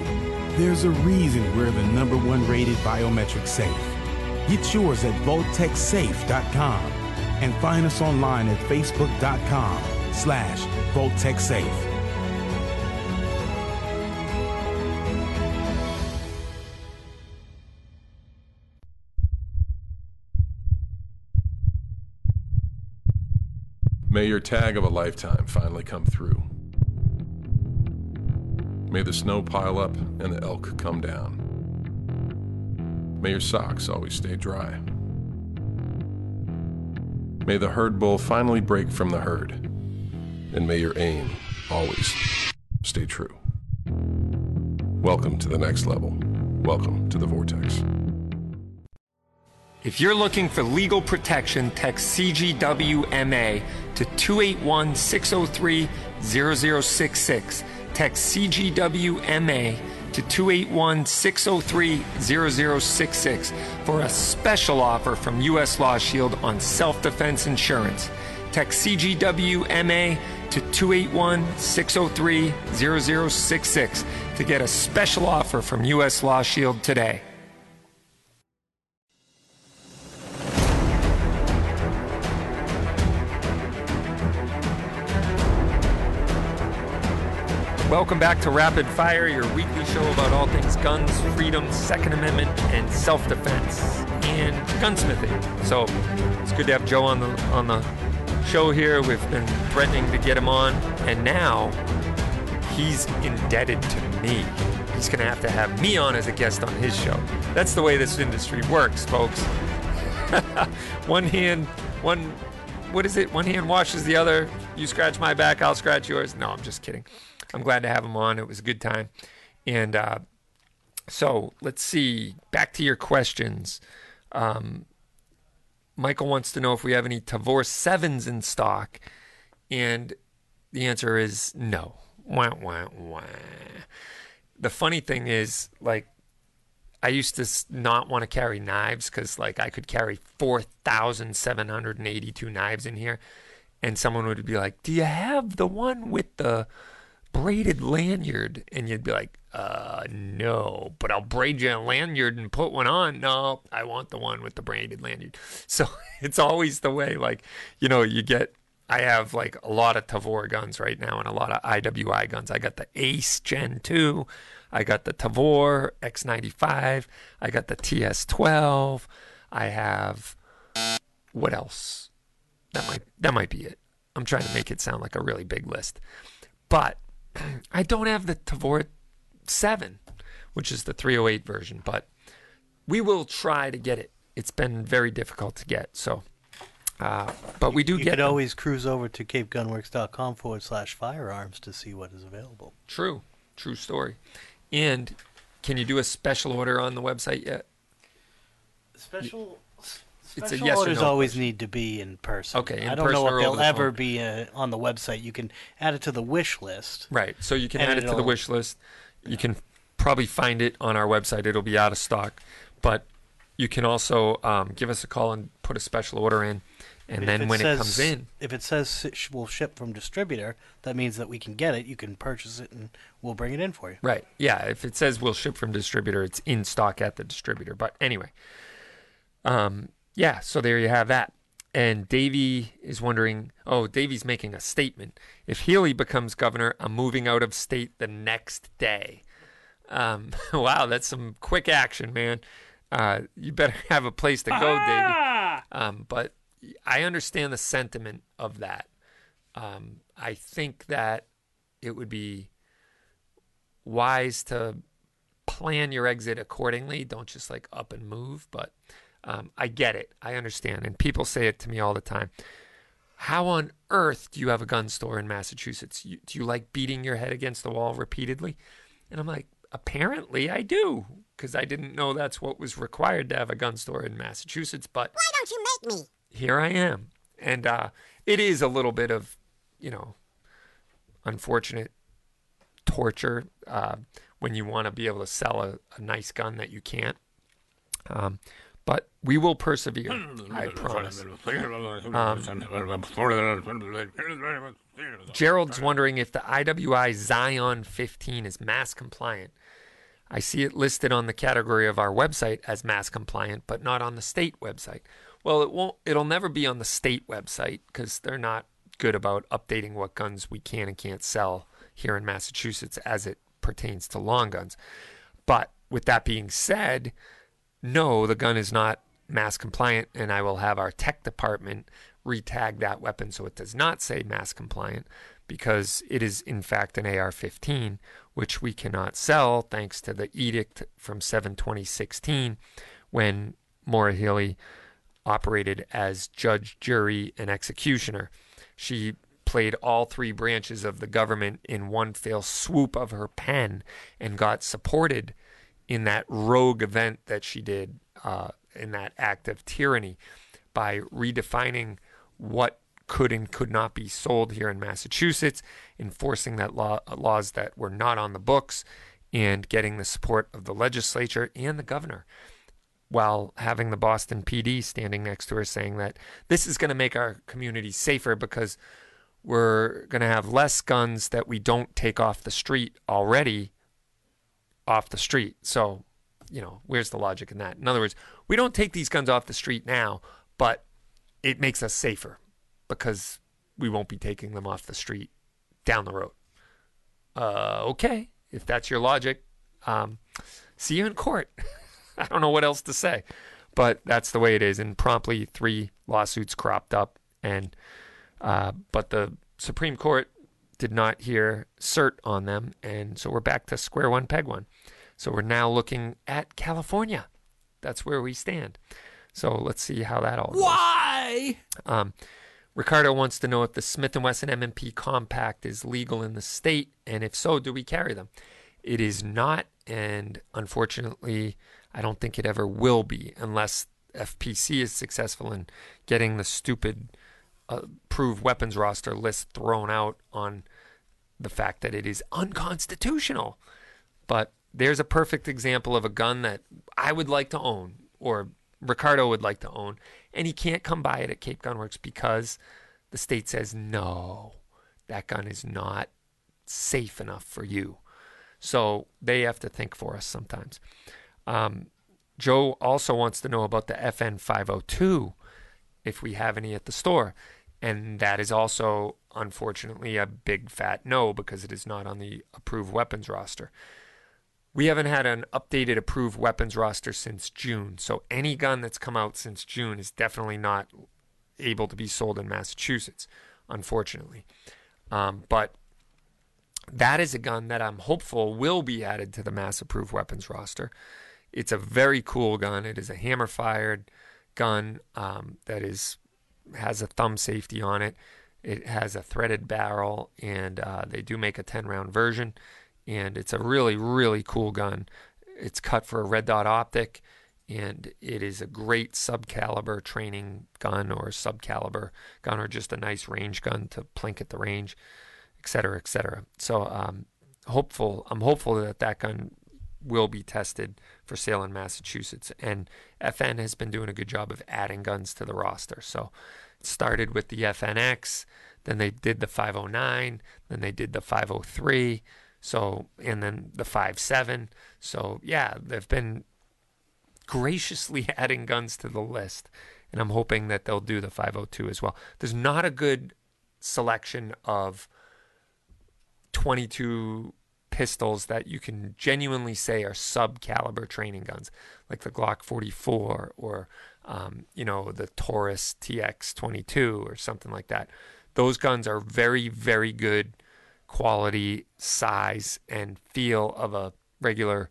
There's a reason we're the number one rated biometric safe. Get yours at VaultekSafe.com and find us online at Facebook.com slash VaultekSafe. May your tag of a lifetime finally come through. May the snow pile up and the elk come down. May your socks always stay dry. May the herd bull finally break from the herd. And may your aim always stay true. Welcome to the next level. Welcome to the Vortex. If you're looking for legal protection, text CGWMA to 281 603 0066. Text CGWMA to 281 603 0066 for a special offer from U.S. Law Shield on self defense insurance. Text CGWMA to 281 603 0066 to get a special offer from U.S. Law Shield today. Welcome back to Rapid Fire, your weekly show about all things guns, freedom, Second Amendment, and self-defense and gunsmithing. So it's good to have Joe on the on the show here. We've been threatening to get him on, and now he's indebted to me. He's to have to have me on as a guest on his show. That's the way this industry works, folks. *laughs* one hand, one, what is it? One hand washes the other. You scratch my back, I'll scratch yours. No, I'm just kidding. I'm glad to have him on. It was a good time. And uh, so let's see. Back to your questions. Um, Michael wants to know if we have any Tavor 7s in stock. And the answer is no. Wah, wah, wah. The funny thing is, like, I used to not want to carry knives because, like, I could carry 4,782 knives in here. And someone would be like, Do you have the one with the braided lanyard. And you'd be like uh no but i'll braid you a lanyard and put one on. No i want the one with the braided lanyard. *laughs* So *laughs* it's always the way like you know you get i have like a lot of tavor guns right now and a lot of iwi guns. I got the ace gen 2 i got the tavor x95 i got the ts12 i have what else? That might that might be it. I'm trying to make it sound like a really big list. But I don't have the Tavor 7, which is the 308 version, but we will try to get it. It's been very difficult to get, so. Uh, but we do you get could them. always cruise over to capegunworks.com forward slash firearms to see what is available. True, true story. And can you do a special order on the website yet? Special. It's a Special yes or orders no always need to be in person. Okay, in I don't know if they'll the ever phone. be uh, on the website. You can add it to the wish list. Right. So you can add it to the wish list. You can probably find it on our website. It'll be out of stock, but you can also um, give us a call and put a special order in, and then when says, it comes in, if it says it sh- will ship from distributor, that means that we can get it. You can purchase it, and we'll bring it in for you. Right. Yeah. If it says we'll ship from distributor, it's in stock at the distributor. But anyway, um, yeah. So there you have that. And Davey is wondering. Oh, Davey's making a statement. If Healey becomes governor, I'm moving out of state the next day. Um, *laughs* wow, that's some quick action, man. Uh, you better *laughs* have a place to go, Davey. Um, but I understand the sentiment of that. Um, I think that it would be wise to plan your exit accordingly. Don't just like up and move. But um, I get it. I understand. And people say it to me all the time. How on earth do you have a gun store in Massachusetts? You, do you like beating your head against the wall repeatedly? And I'm like, apparently I do, because I didn't know that's what was required to have a gun store in Massachusetts. But why don't you make me? Here I am, and uh, it is a little bit of, you know, unfortunate torture uh, when you want to be able to sell a, a nice gun that you can't. Um, we will persevere. *clears throat* I promise. Um, Gerald's wondering if the IWI Zion 15 is mass compliant. I see it listed on the category of our website as mass compliant, but not on the state website. Well, it won't. It'll never be on the state website because they're not good about updating what guns we can and can't sell here in Massachusetts as it pertains to long guns. But with that being said, no, the gun is not mass compliant, and I will have our tech department retag that weapon so it does not say mass compliant because it is in fact an AR-15, which we cannot sell thanks to the edict from 7/2016 when Maura Healey operated as judge, jury, and executioner. She played all three branches of the government in one fell swoop of her pen and got supported in that rogue event that she did uh, in that act of tyranny by redefining what could and could not be sold here in Massachusetts, enforcing that law uh, laws that were not on the books, and getting the support of the legislature and the governor. While having the Boston PD standing next to her saying that this is going to make our community safer because we're going to have less guns that we don't take off the street already off the street. So, you know, where's the logic in that? In other words, we don't take these guns off the street now, but it makes us safer because we won't be taking them off the street down the road. Uh, okay, if that's your logic, um, see you in court. *laughs* I don't know what else to say, but that's the way it is. And promptly, three lawsuits cropped up, and uh, but the Supreme Court did not hear cert on them, and so we're back to square one, peg one. So we're now looking at California. That's where we stand. So let's see how that all goes. Why? Um, Ricardo wants to know if the Smith & Wesson M&P compact is legal in the state, and if so, do we carry them? It is not, and unfortunately, I don't think it ever will be unless FPC is successful in getting the stupid approved weapons roster list thrown out on the fact that it is unconstitutional. But there's a perfect example of a gun that I would like to own, or Ricardo would like to own, and he can't come by it at Cape Gun Works because the state says no, that gun is not safe enough for you. So they have to think for us sometimes. Um, Joe also wants to know about the FN 502 if we have any at the store. And that is also, unfortunately, a big fat no because it is not on the approved weapons roster. We haven't had an updated approved weapons roster since June. So any gun that's come out since June is definitely not able to be sold in Massachusetts, unfortunately. Um, but that is a gun that I'm hopeful will be added to the mass approved weapons roster. It's a very cool gun. It is a hammer fired gun um, that is has a thumb safety on it. It has a threaded barrel, and uh, they do make a 10 round version. And it's a really, really cool gun. It's cut for a red dot optic, and it is a great sub caliber training gun or sub caliber gun, or just a nice range gun to plink at the range, et cetera, et cetera. So, um, hopeful. I'm hopeful that that gun will be tested for sale in Massachusetts. And FN has been doing a good job of adding guns to the roster. So it started with the FNX, then they did the 509, then they did the 503, so and then the 57. So yeah, they've been graciously *laughs* adding guns to the list. And I'm hoping that they'll do the 502 as well. There's not a good selection of 22 pistols that you can genuinely say are sub caliber training guns, like the Glock 44 or um, you know the Taurus TX 22 or something like that. Those guns are very very good quality, size, and feel of a regular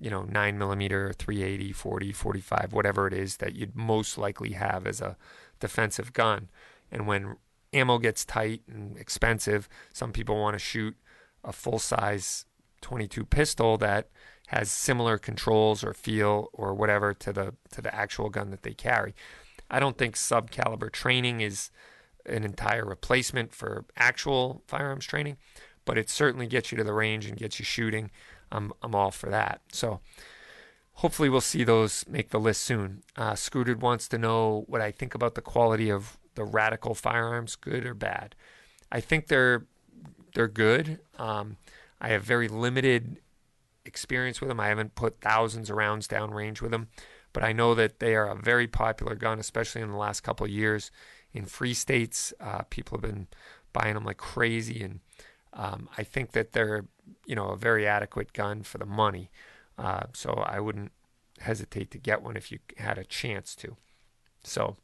you know, 9 millimeter, 380, 40, 45, whatever it is that you'd most likely have as a defensive gun. And when ammo gets tight and expensive, some people want to shoot a full size 22 pistol that has similar controls or feel or whatever to the to the actual gun that they carry. I don't think sub caliber training is an entire replacement for actual firearms training, but it certainly gets you to the range and gets you shooting. I'm I'm all for that. So hopefully we'll see those make the list soon. Uh, Scooted wants to know what I think about the quality of the radical firearms, good or bad. I think they're they're good. Um, I have very limited experience with them. I haven't put thousands of rounds down range with them, but I know that they are a very popular gun, especially in the last couple of years in free states. Uh, people have been buying them like crazy, and um, I think that they're you know a very adequate gun for the money. Uh, so I wouldn't hesitate to get one if you had a chance to. So,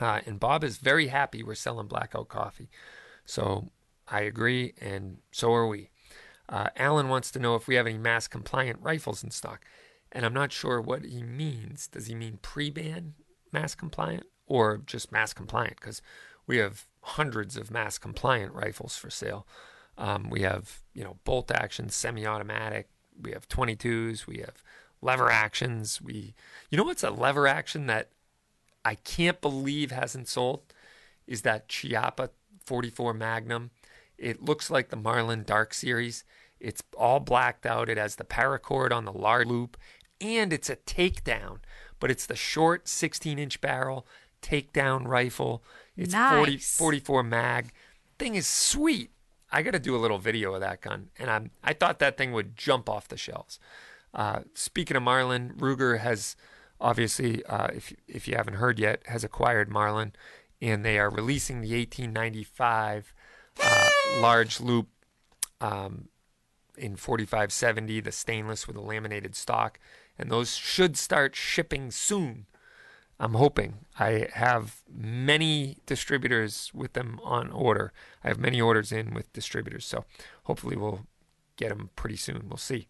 uh, and Bob is very happy we're selling Blackout Coffee. So I agree, and so are we. Uh, Alan wants to know if we have any mass compliant rifles in stock. And I'm not sure what he means. Does he mean pre ban mass compliant or just mass compliant? Because we have hundreds of mass compliant rifles for sale. Um, we have, you know, bolt action, semi automatic. We have 22s. We have lever actions. We, you know, what's a lever action that I can't believe hasn't sold is that Chiappa 44 Magnum. It looks like the Marlin Dark Series. It's all blacked out. It has the paracord on the large loop, and it's a takedown, but it's the short 16 inch barrel takedown rifle. It's Nice. 40, 44 mag. Thing is sweet. I got to do a little video of that gun, and I'm I thought that thing would jump off the shelves. Uh, speaking of Marlin, Ruger has obviously, uh, if if you haven't heard yet, has acquired Marlin, and they are releasing the 1895 uh, large loop um, in 4570, the stainless with a laminated stock, and those should start shipping soon. I'm hoping. I have many distributors with them on order. I have many orders in with distributors, so hopefully we'll get them pretty soon. We'll see.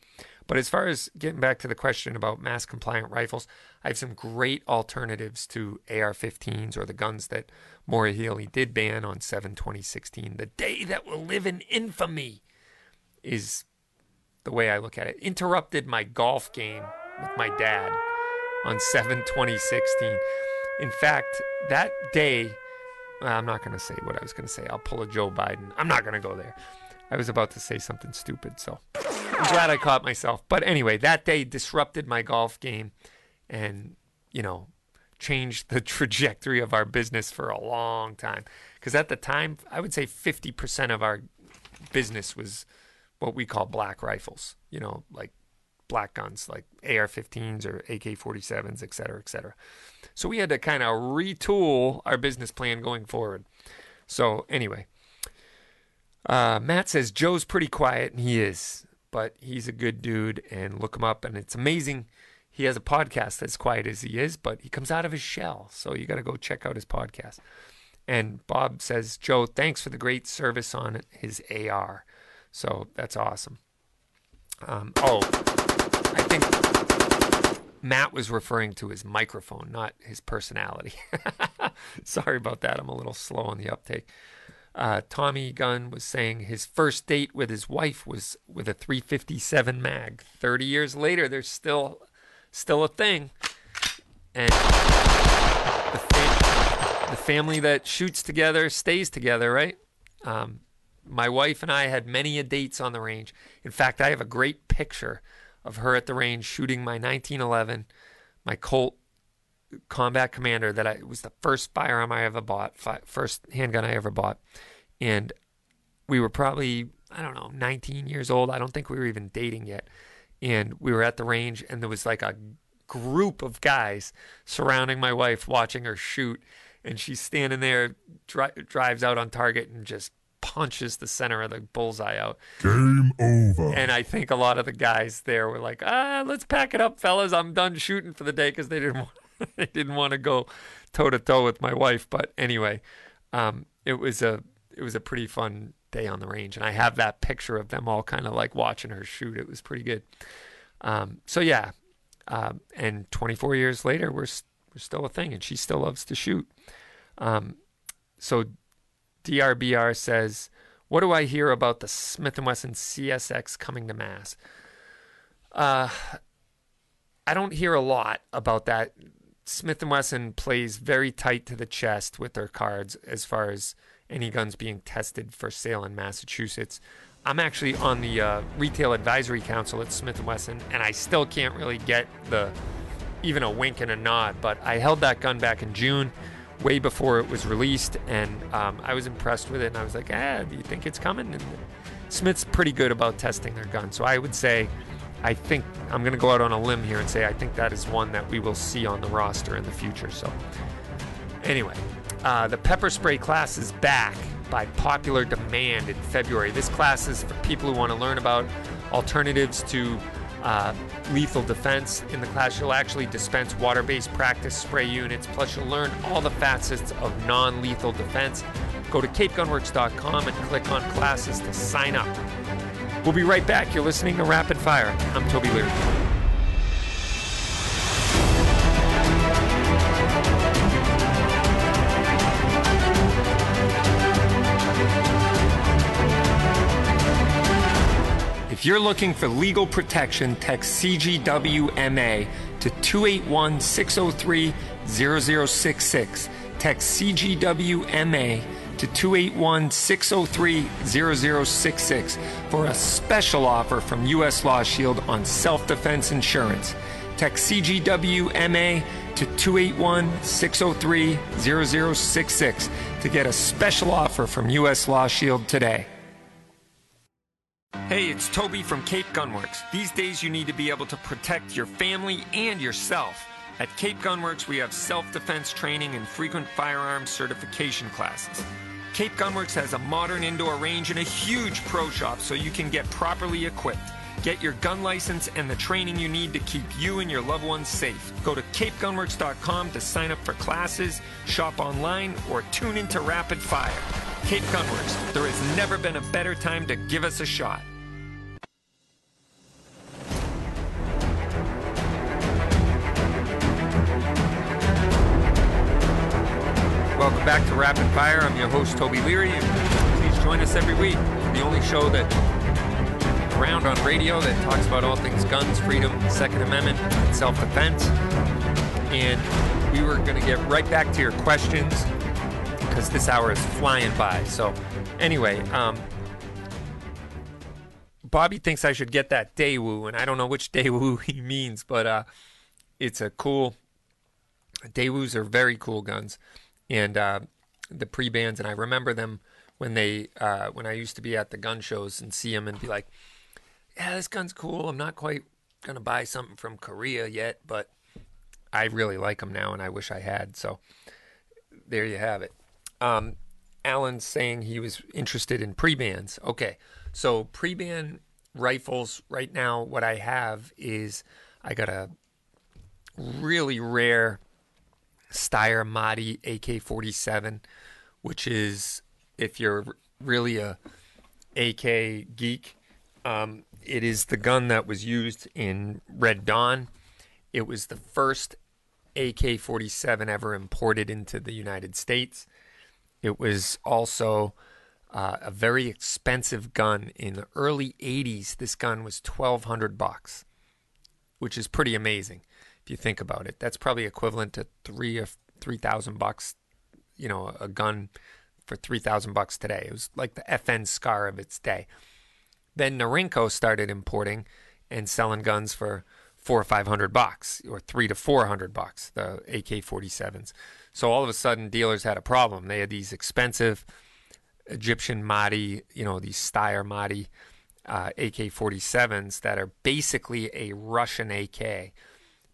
But as far as getting back to the question about mass compliant rifles, I have some great alternatives to AR 15s or the guns that Maura Healey did ban on 7 2016. The day that will live in infamy is the way I look at it. Interrupted my golf game with my dad on 7 2016. In fact, that day, I'm not going to say what I was going to say. I'll pull a Joe Biden. I'm not going to go there. I was about to say something stupid, so I'm glad I caught myself. But anyway, that day disrupted my golf game and, you know, changed the *laughs* trajectory of our business for a long time. Because at the time, I would say 50% of our business was what we call black rifles, you know, like black guns, like AR 15s or AK 47s, et cetera, et cetera. So we had to kind of retool our business plan going forward. So, anyway, uh, Matt says Joe's pretty quiet, and he is, but he's a good dude, and look him up. And it's amazing. He has a podcast as quiet as he is, but he comes out of his shell. So you got to go check out his podcast. And Bob says, Joe, thanks for the great service on his AR. So that's awesome. Um, oh, I think Matt was referring to his microphone, not his personality. *laughs* Sorry about that. I'm a little slow on the uptake. Uh, Tommy Gunn was saying his first date with his wife was with a 357 mag. 30 years later, there's still still a thing. And the, fam- the family that shoots together stays together, right? Um, my wife and I had many a dates on the range. In fact, I have a great picture of her at the range shooting my 1911, my Colt Combat Commander that I was the first firearm I ever bought, fi- first handgun I ever bought, and we were probably I don't know 19 years old. I don't think we were even dating yet, and we were at the range, and there was like a group of guys surrounding my wife, watching her shoot, and she's standing there, dri- drives out on target, and just punches the center of the bullseye out. Game over. And I think a lot of the guys there were like, "Ah, let's pack it up, fellas. I'm done shooting for the day," because they didn't *laughs* want, they didn't want to go toe to toe with my wife. But anyway, um, it was a it was a pretty fun day on the range, and I have that picture of them all kind of like watching her shoot. It was pretty good. Um, so yeah, um, and 24 years later, we're we're still a thing, and she still loves to shoot. Um, so DRBR says, "What do I hear about the Smith Wesson CSX coming to Mass?" Uh, I don't hear a lot about that. Smith Wesson plays very tight to the chest with their cards as far as any guns being tested for sale in Massachusetts. I'm actually on the uh, retail advisory council at Smith Wesson, and I still can't really get the even a wink and a nod. But I held that gun back in June, way before it was released, and um, I was impressed with it. And I was like, "Ah, do you think it's coming?" And Smith's pretty good about testing their gun, so I would say, I think I'm going to go out on a limb here and say I think that is one that we will see on the roster in the future. So, anyway, uh, the pepper spray class is back by popular demand in February. This class is for people who want to learn about alternatives to uh, lethal defense. In the class, you'll actually dispense water based practice spray units, plus, you'll learn all the facets of non lethal defense. Go to capegunworks.com and click on classes to sign up. We'll be right back. You're listening to Rapid Fire. I'm Toby Leary. You're looking for legal protection, text CGWMA to 281 603 0066. Text CGWMA to 281 603 0066 for a special offer from U.S. Law Shield on self defense insurance. Text CGWMA to 281 603 0066 to get a special offer from U.S. Law Shield today. Hey, it's Toby from Cape Gunworks. These days, you need to be able to protect your family and yourself. At Cape Gunworks, we have self defense training and frequent firearms certification classes. Cape Gunworks has a modern indoor range and a huge pro shop so you can get properly equipped. Get your gun license and the training you need to keep you and your loved ones safe. Go to capegunworks.com to sign up for classes, shop online, or tune into Rapid Fire. Cape Gunworks, there has never been a better time to give us a shot. Welcome back to Rapid Fire. I'm your host, Toby Leary, please join us every week. The only show that around on radio that talks about all things guns, freedom, Second Amendment, and self-defense. And we were going to get right back to your questions because this hour is flying by. So, anyway, um, Bobby thinks I should get that Daewoo, and I don't know which *laughs* Daewoo he means, but uh, it's a cool. Daewoos are very cool guns and uh, the pre-bands, and I remember them when they uh, when I used to be at the gun shows and see them and be like, "Yeah, this gun's cool. I'm not quite gonna buy something from Korea yet, but I really like them now, and I wish I had." So there you have it. Um, Alan's saying he was interested in pre-bans. Okay, so pre-ban rifles right now, what I have is I got a really rare Steyr Maadi AK-47, which is if you're really a AK geek, um, it is the gun that was used in Red Dawn. It was the first AK-47 ever imported into the United States. It was also uh, a very expensive gun in the early 80s. This gun was 1200 bucks, which is pretty amazing if you think about it. That's probably equivalent to three or three thousand bucks. You know, a gun for three thousand bucks today. It was like the FN Scar of its day. Then Norinco started importing and selling guns for four or five hundred bucks, or three to four hundred bucks. The AK-47s. So all of a sudden, dealers had a problem. They had these expensive Egyptian Maadi, you know, these Steyr Maadi uh, AK-47s that are basically a Russian AK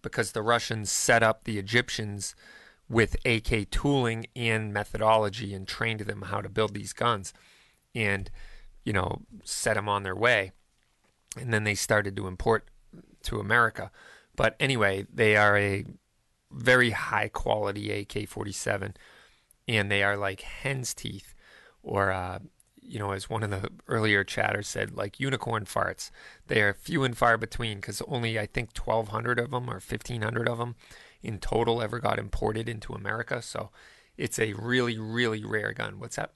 because the Russians set up the Egyptians with AK tooling and methodology and trained them how to build these guns and, you know, set them on their way. And then they started to import to America. But anyway, they are a very high quality AK 47 and they are like hen's teeth or, uh, you know, as one of the earlier chatters said, like unicorn farts. They are few and far between because only I think 1,200 of them or 1,500 of them in total ever got imported into America. So it's a really, really rare gun. What's that?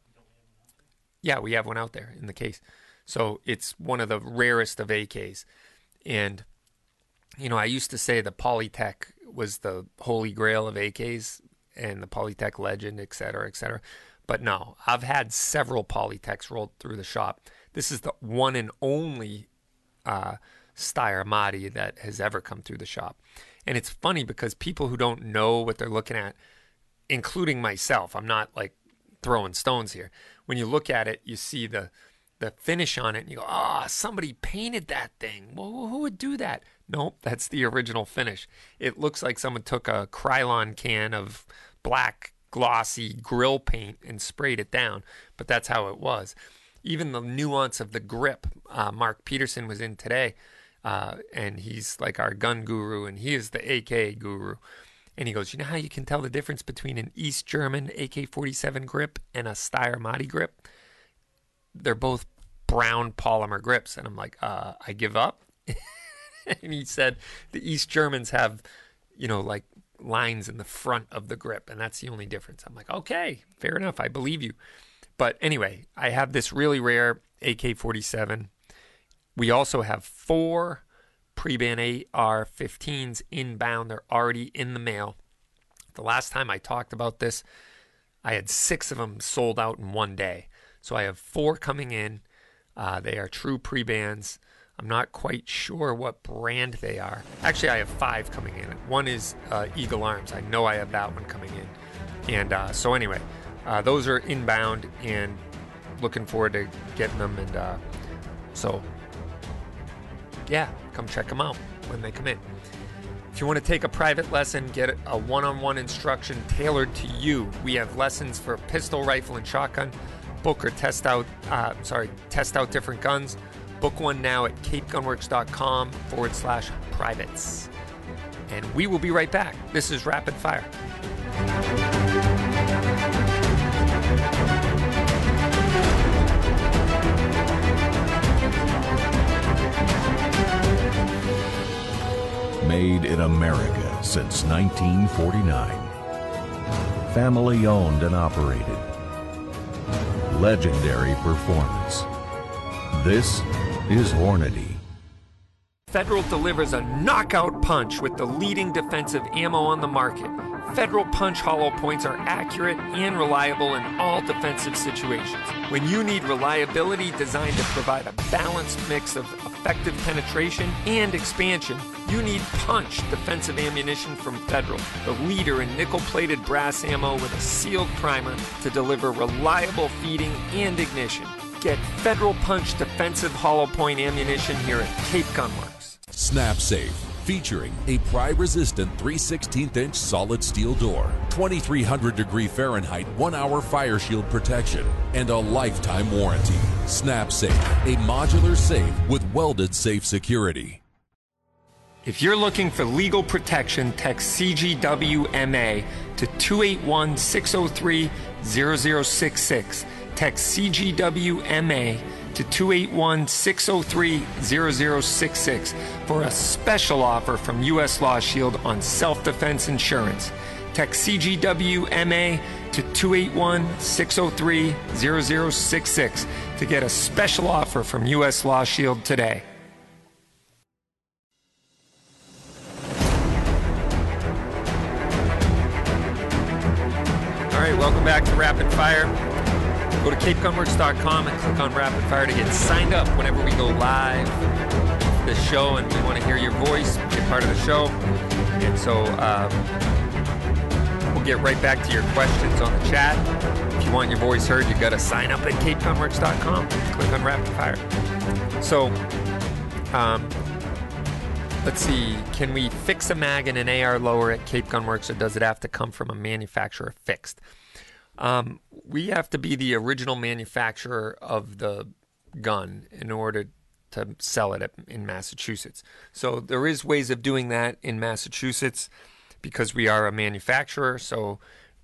Yeah, we have one out there in the case. So it's one of the rarest of AKs. And, you know, I used to say the Polytech was the holy grail of AKs and the Polytech legend, et cetera, et cetera. But no, I've had several Polytechs rolled through the shop. This is the one and only uh, Steyr Maadi that has ever come through the shop. And it's funny because people who don't know what they're looking at, including myself, I'm not like throwing stones here. When you look at it, you see the the finish on it, and you go, "Ah, oh, somebody painted that thing. Well, who would do that?" Nope, that's the original finish. It looks like someone took a Krylon can of black glossy grill paint and sprayed it down, but that's how it was. Even the nuance of the grip. Uh, Mark Peterson was in today, uh, and he's like our gun guru, and he is the AK guru. And he goes, You know how you can tell the difference between an East German AK 47 grip and a Steyr Maadi grip? They're both brown polymer grips. And I'm like, uh, I give up. *laughs* and he said, The East Germans have, you know, like lines in the front of the grip, and that's the only difference. I'm like, okay, fair enough. I believe you. But anyway, I have this really rare AK 47. We also have four pre-ban AR 15s inbound. They're already in the mail. The last time I talked about this, I had six of them sold out in one day. So I have four coming in. Uh, they are true pre-bans. I'm not quite sure what brand they are. Actually, I have five coming in. One is uh, Eagle Arms. I know I have that one coming in. And uh, so, anyway, uh, those are inbound and looking forward to getting them. And uh, so, yeah, come check them out when they come in. If you want to take a private lesson, get a one on one instruction tailored to you. We have lessons for pistol, rifle, and shotgun. Book or test out, uh, sorry, test out different guns Book one now at capegunworks.com forward slash privates. And we will be right back. This is Rapid Fire. Made in America since 1949. Family owned and operated. Legendary performance. This is Hornady. Federal delivers a knockout punch with the leading defensive ammo on the market. Federal Punch hollow points are accurate and reliable in all defensive situations. When you need reliability designed to provide a balanced mix of effective penetration and expansion, you need Punch defensive ammunition from Federal, the leader in nickel plated brass ammo with a sealed primer to deliver reliable feeding and ignition. Get Federal Punch defensive hollow point ammunition here at Cape Gunworks. Snap Safe, featuring a pry resistant 3 16 inch solid steel door, 2300 degree Fahrenheit 1 hour fire shield protection, and a lifetime warranty. Snap Safe, a modular safe with welded safe security. If you're looking for legal protection, text CGWMA to 281 603 0066. Text CGWMA to 281 603 0066 for a special offer from U.S. Law Shield on self defense insurance. Text CGWMA to 281 603 0066 to get a special offer from U.S. Law Shield today. All right, welcome back to Rapid Fire. Go to capegunworks.com and click on Rapid Fire to get signed up whenever we go live the show and we want to hear your voice, be part of the show. And so um, we'll get right back to your questions on the chat. If you want your voice heard, you've got to sign up at capegunworks.com. Click on Rapid Fire. So um, let's see. Can we fix a mag in an AR lower at Cape Gunworks, or does it have to come from a manufacturer fixed? Um, we have to be the original manufacturer of the gun in order to sell it in Massachusetts. So there is ways of doing that in Massachusetts because we are a manufacturer. So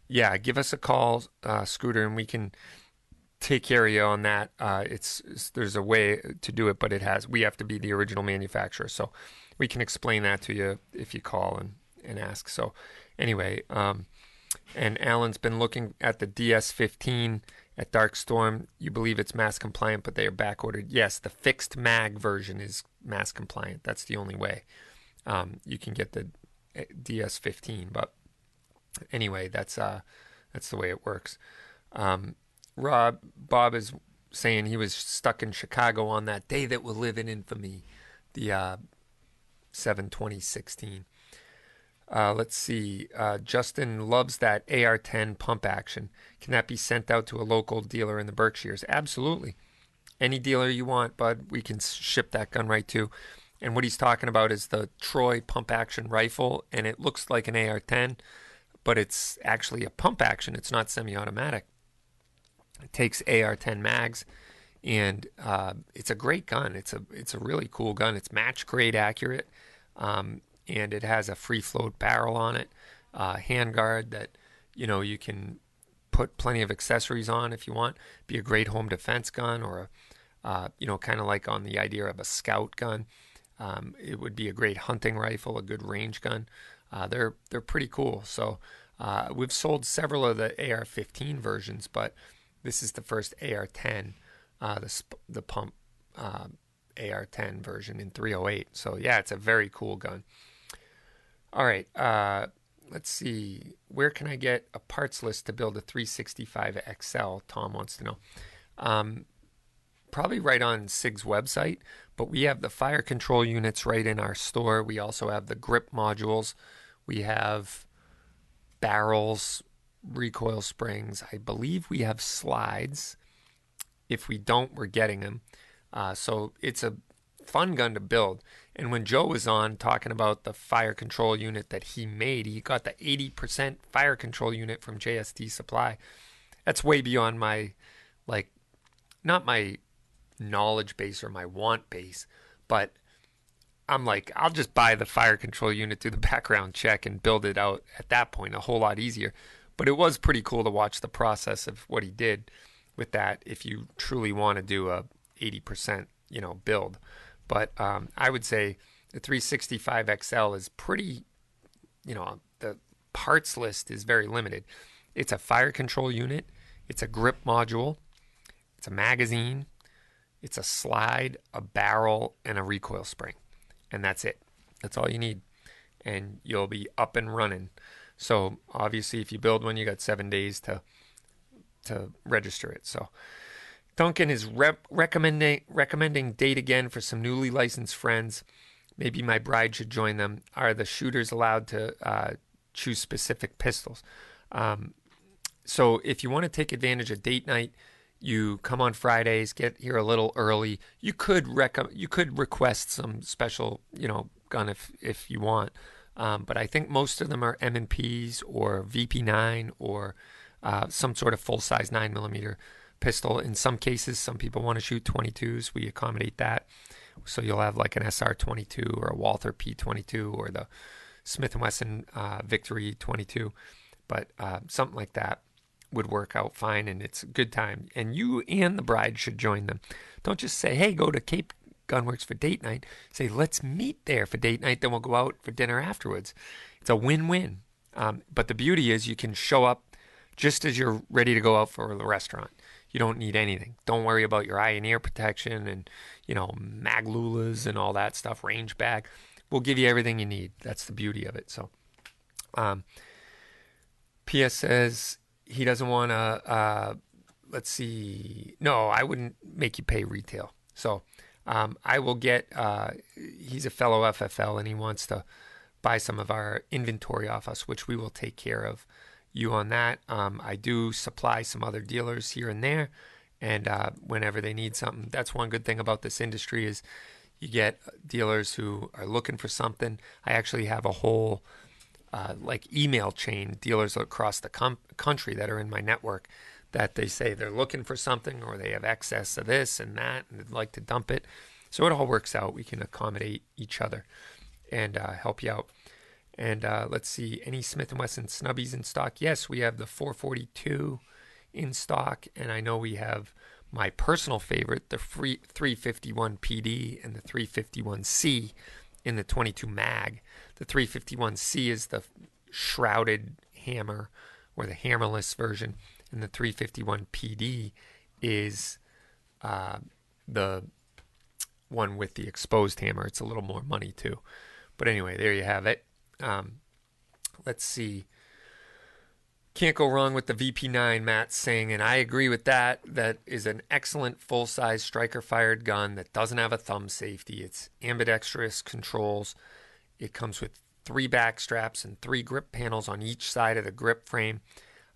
yeah, give us a call, uh, Scooter, and we can take care of you on that. Uh, it's, it's there's a way to do it, but it has we have to be the original manufacturer, so we can explain that to you if you call and and ask. So anyway, um, and Alan's been looking at the DS15 at Dark Storm. You believe it's mass compliant, but they are back ordered. Yes, the fixed mag version is mass compliant. That's the only way um, you can get the eh, DS15. But anyway, that's uh, that's the way it works. Um, Rob Bob is saying he was stuck in Chicago on that day that will live in infamy, the uh, 7 2016. Uh, let's see. Uh, Justin loves that AR10 pump action. Can that be sent out to a local dealer in the Berkshires? Absolutely. Any dealer you want, bud, we can ship that gun right to. And what he's talking about is the Troy pump action rifle, and it looks like an AR10, but it's actually a pump action. It's not semi automatic. It takes AR10 mags, and uh, it's a great gun. It's a it's a really cool gun. It's match grade accurate. Um, and it has a free float barrel on it, uh, handguard that you know you can put plenty of accessories on if you want. Be a great home defense gun or a uh, you know kind of like on the idea of a scout gun. Um, it would be a great hunting rifle, a good range gun. Uh, they're they're pretty cool. So uh, we've sold several of the AR-15 versions, but this is the first AR-10, uh, the sp- the pump uh, AR-10 version in 308. So yeah, it's a very cool gun. All right. Uh, let's see. Where can I get a parts list to build a 365 XL? Tom wants to know. Um, probably right on SIG's website, but we have the fire control units right in our store. We also have the grip modules. We have barrels, recoil springs. I believe we have slides. If we don't, we're getting them. Uh, so it's a fun gun to build. And when Joe was on talking about the fire control unit that he made, he got the 80% fire control unit from JSD Supply. That's way beyond my, like, not my knowledge base or my want base, but I'm like, I'll just buy the fire control unit, do the *laughs* background check, and build it out at that point a whole lot easier. But it was pretty cool to watch the process of what he did with that if you truly want to do a 80% you know build but um, I would say the 365 XL is pretty, you know, the parts list is very limited. It's a fire control unit, it's a grip module, it's a magazine, it's a slide, a barrel, and a recoil spring. And that's it. That's all you need. And you'll be up and running. So obviously if you build one, you got seven days to to register it. So Duncan is rep- recommending recommending date again for some newly licensed friends. Maybe my bride should join them. Are the shooters allowed to uh, choose specific pistols? Um, so if you want to take advantage of date night, you come on Fridays, get here a little early. You could rec- you could request some special, you know, gun if if you want. Um, but I think most of them are M and P's or VP9 or uh, some sort of full size nine millimeter pistol. In some cases, some people want to shoot 22s. We accommodate that. So you'll have like an SR22 or a Walther P22 or the Smith & Wesson uh, Victory 22. But uh, something like that would work out fine and it's a good time. And you and the bride should join them. Don't just say, hey, go to Cape Gunworks for date night. Say, let's meet there for date night, then we'll go out for dinner afterwards. It's a win win. Um, but the beauty is you can show up just as you're ready to go out for the restaurant you don't need anything. Don't worry about your eye and ear protection and, you know, maglulas and all that stuff, range bag. We'll give you everything you need. That's the beauty of it. So, um, PS says he doesn't want to, uh, let's see. No, I wouldn't make you pay retail. So, um, I will get, uh, he's a fellow FFL and he wants to buy some of our inventory off us, which we will take care of you on that. Um, I do supply some other dealers here and there, and uh, whenever they need something, that's one good thing about this industry is you get dealers who are looking for something. I actually have a whole uh, like email chain dealers across the com- country that are in my network that they say they're looking for something or they have excess of this and that and they'd like to dump it. So it all works out. We can accommodate each other and uh, help you out. And uh, let's see, any Smith & Wesson snubbies in stock? Yes, we have the 442 in stock, and I know we have my personal favorite, the free 351 PD and the 351C in the 22 mag. The 351C is the shrouded hammer or the hammerless version, and the 351 PD is uh, the one with the exposed hammer. It's a little more money too. But anyway, there you have it. Um, let's see. Can't go wrong with the VP9, Matt saying, and I agree with that. That is an excellent full size striker fired gun that doesn't have a thumb safety. It's ambidextrous controls. It comes with three back straps and three grip panels on each side of the grip frame.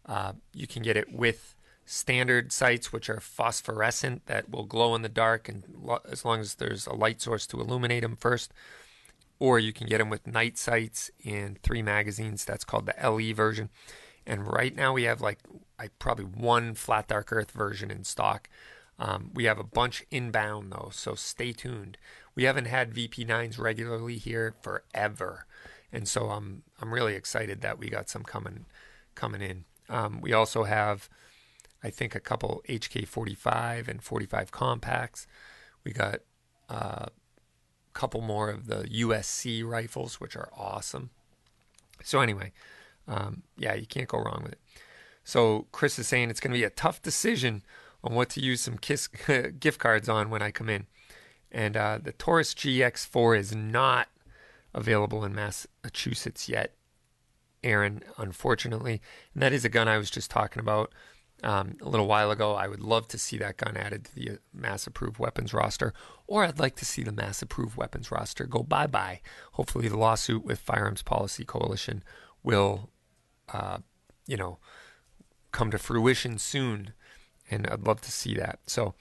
Uh, you can get it with standard sights, which are phosphorescent that will glow in the dark, and lo- as long as there's a light source to illuminate them first. Or you can get them with night sights and three magazines. That's called the LE version. And right now we have like I probably one flat dark earth version in stock. Um, we have a bunch inbound though, so stay tuned. We haven't had VP9s regularly here forever, and so I'm I'm really excited that we got some coming coming in. Um, we also have, I think, a couple HK45 and 45 compacts. We got uh, couple more of the USC rifles, which are awesome. So anyway, um, yeah, you can't go wrong with it. So Chris is saying it's going to be a tough decision on what to use some Kiss *laughs* gift cards on when I come in. And uh, the Taurus GX4 is not available in Massachusetts yet, Aaron, unfortunately. And that is a gun I was just talking about um, a little while ago. I would love to see that gun added to the uh, mass approved weapons roster, or I'd like to see the mass approved weapons roster go bye bye. Hopefully, the lawsuit with Firearms Policy Coalition will uh, you know, come to fruition soon. And I'd love to see that. So,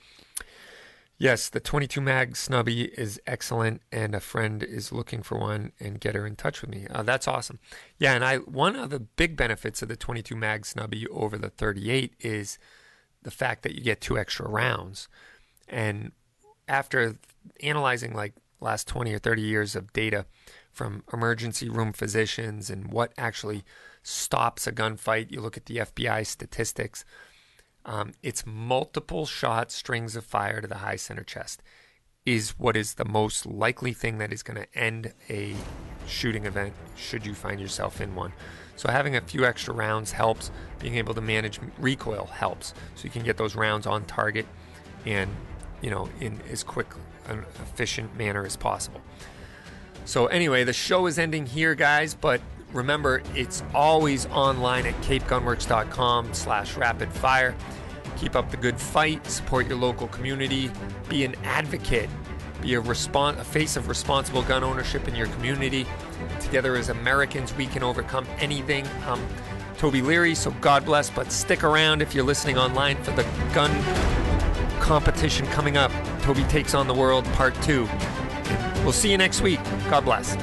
yes, the 22 mag snubby is excellent, and a friend is looking for one and get her in touch with me. Uh, that's awesome. Yeah, and I one of the big benefits of the 22 mag snubby over the 38 is the fact that you get two extra rounds. And after analyzing like last 20 or 30 years of data from emergency room physicians and what actually stops a gunfight. You look at the FBI statistics. Um, it's multiple shot strings of fire to the high center chest is what is the most likely thing that is going to end a shooting event should you find yourself in one. So having a few extra rounds helps. Being able to manage recoil helps. So you can get those rounds on target and you know in as quick an efficient manner as possible. So anyway, the show is ending here, guys, but Remember, it's always online at capegunworks.com slash rapid fire. Keep up the good fight, support your local community, be an advocate, be a, respon- a face of responsible gun ownership in your community. Together as Americans, we can overcome anything. Um, Toby Leary, so God bless, but stick around if you're listening online for the gun competition coming up. Toby Takes on the World Part 2. we'll see you next week. God bless.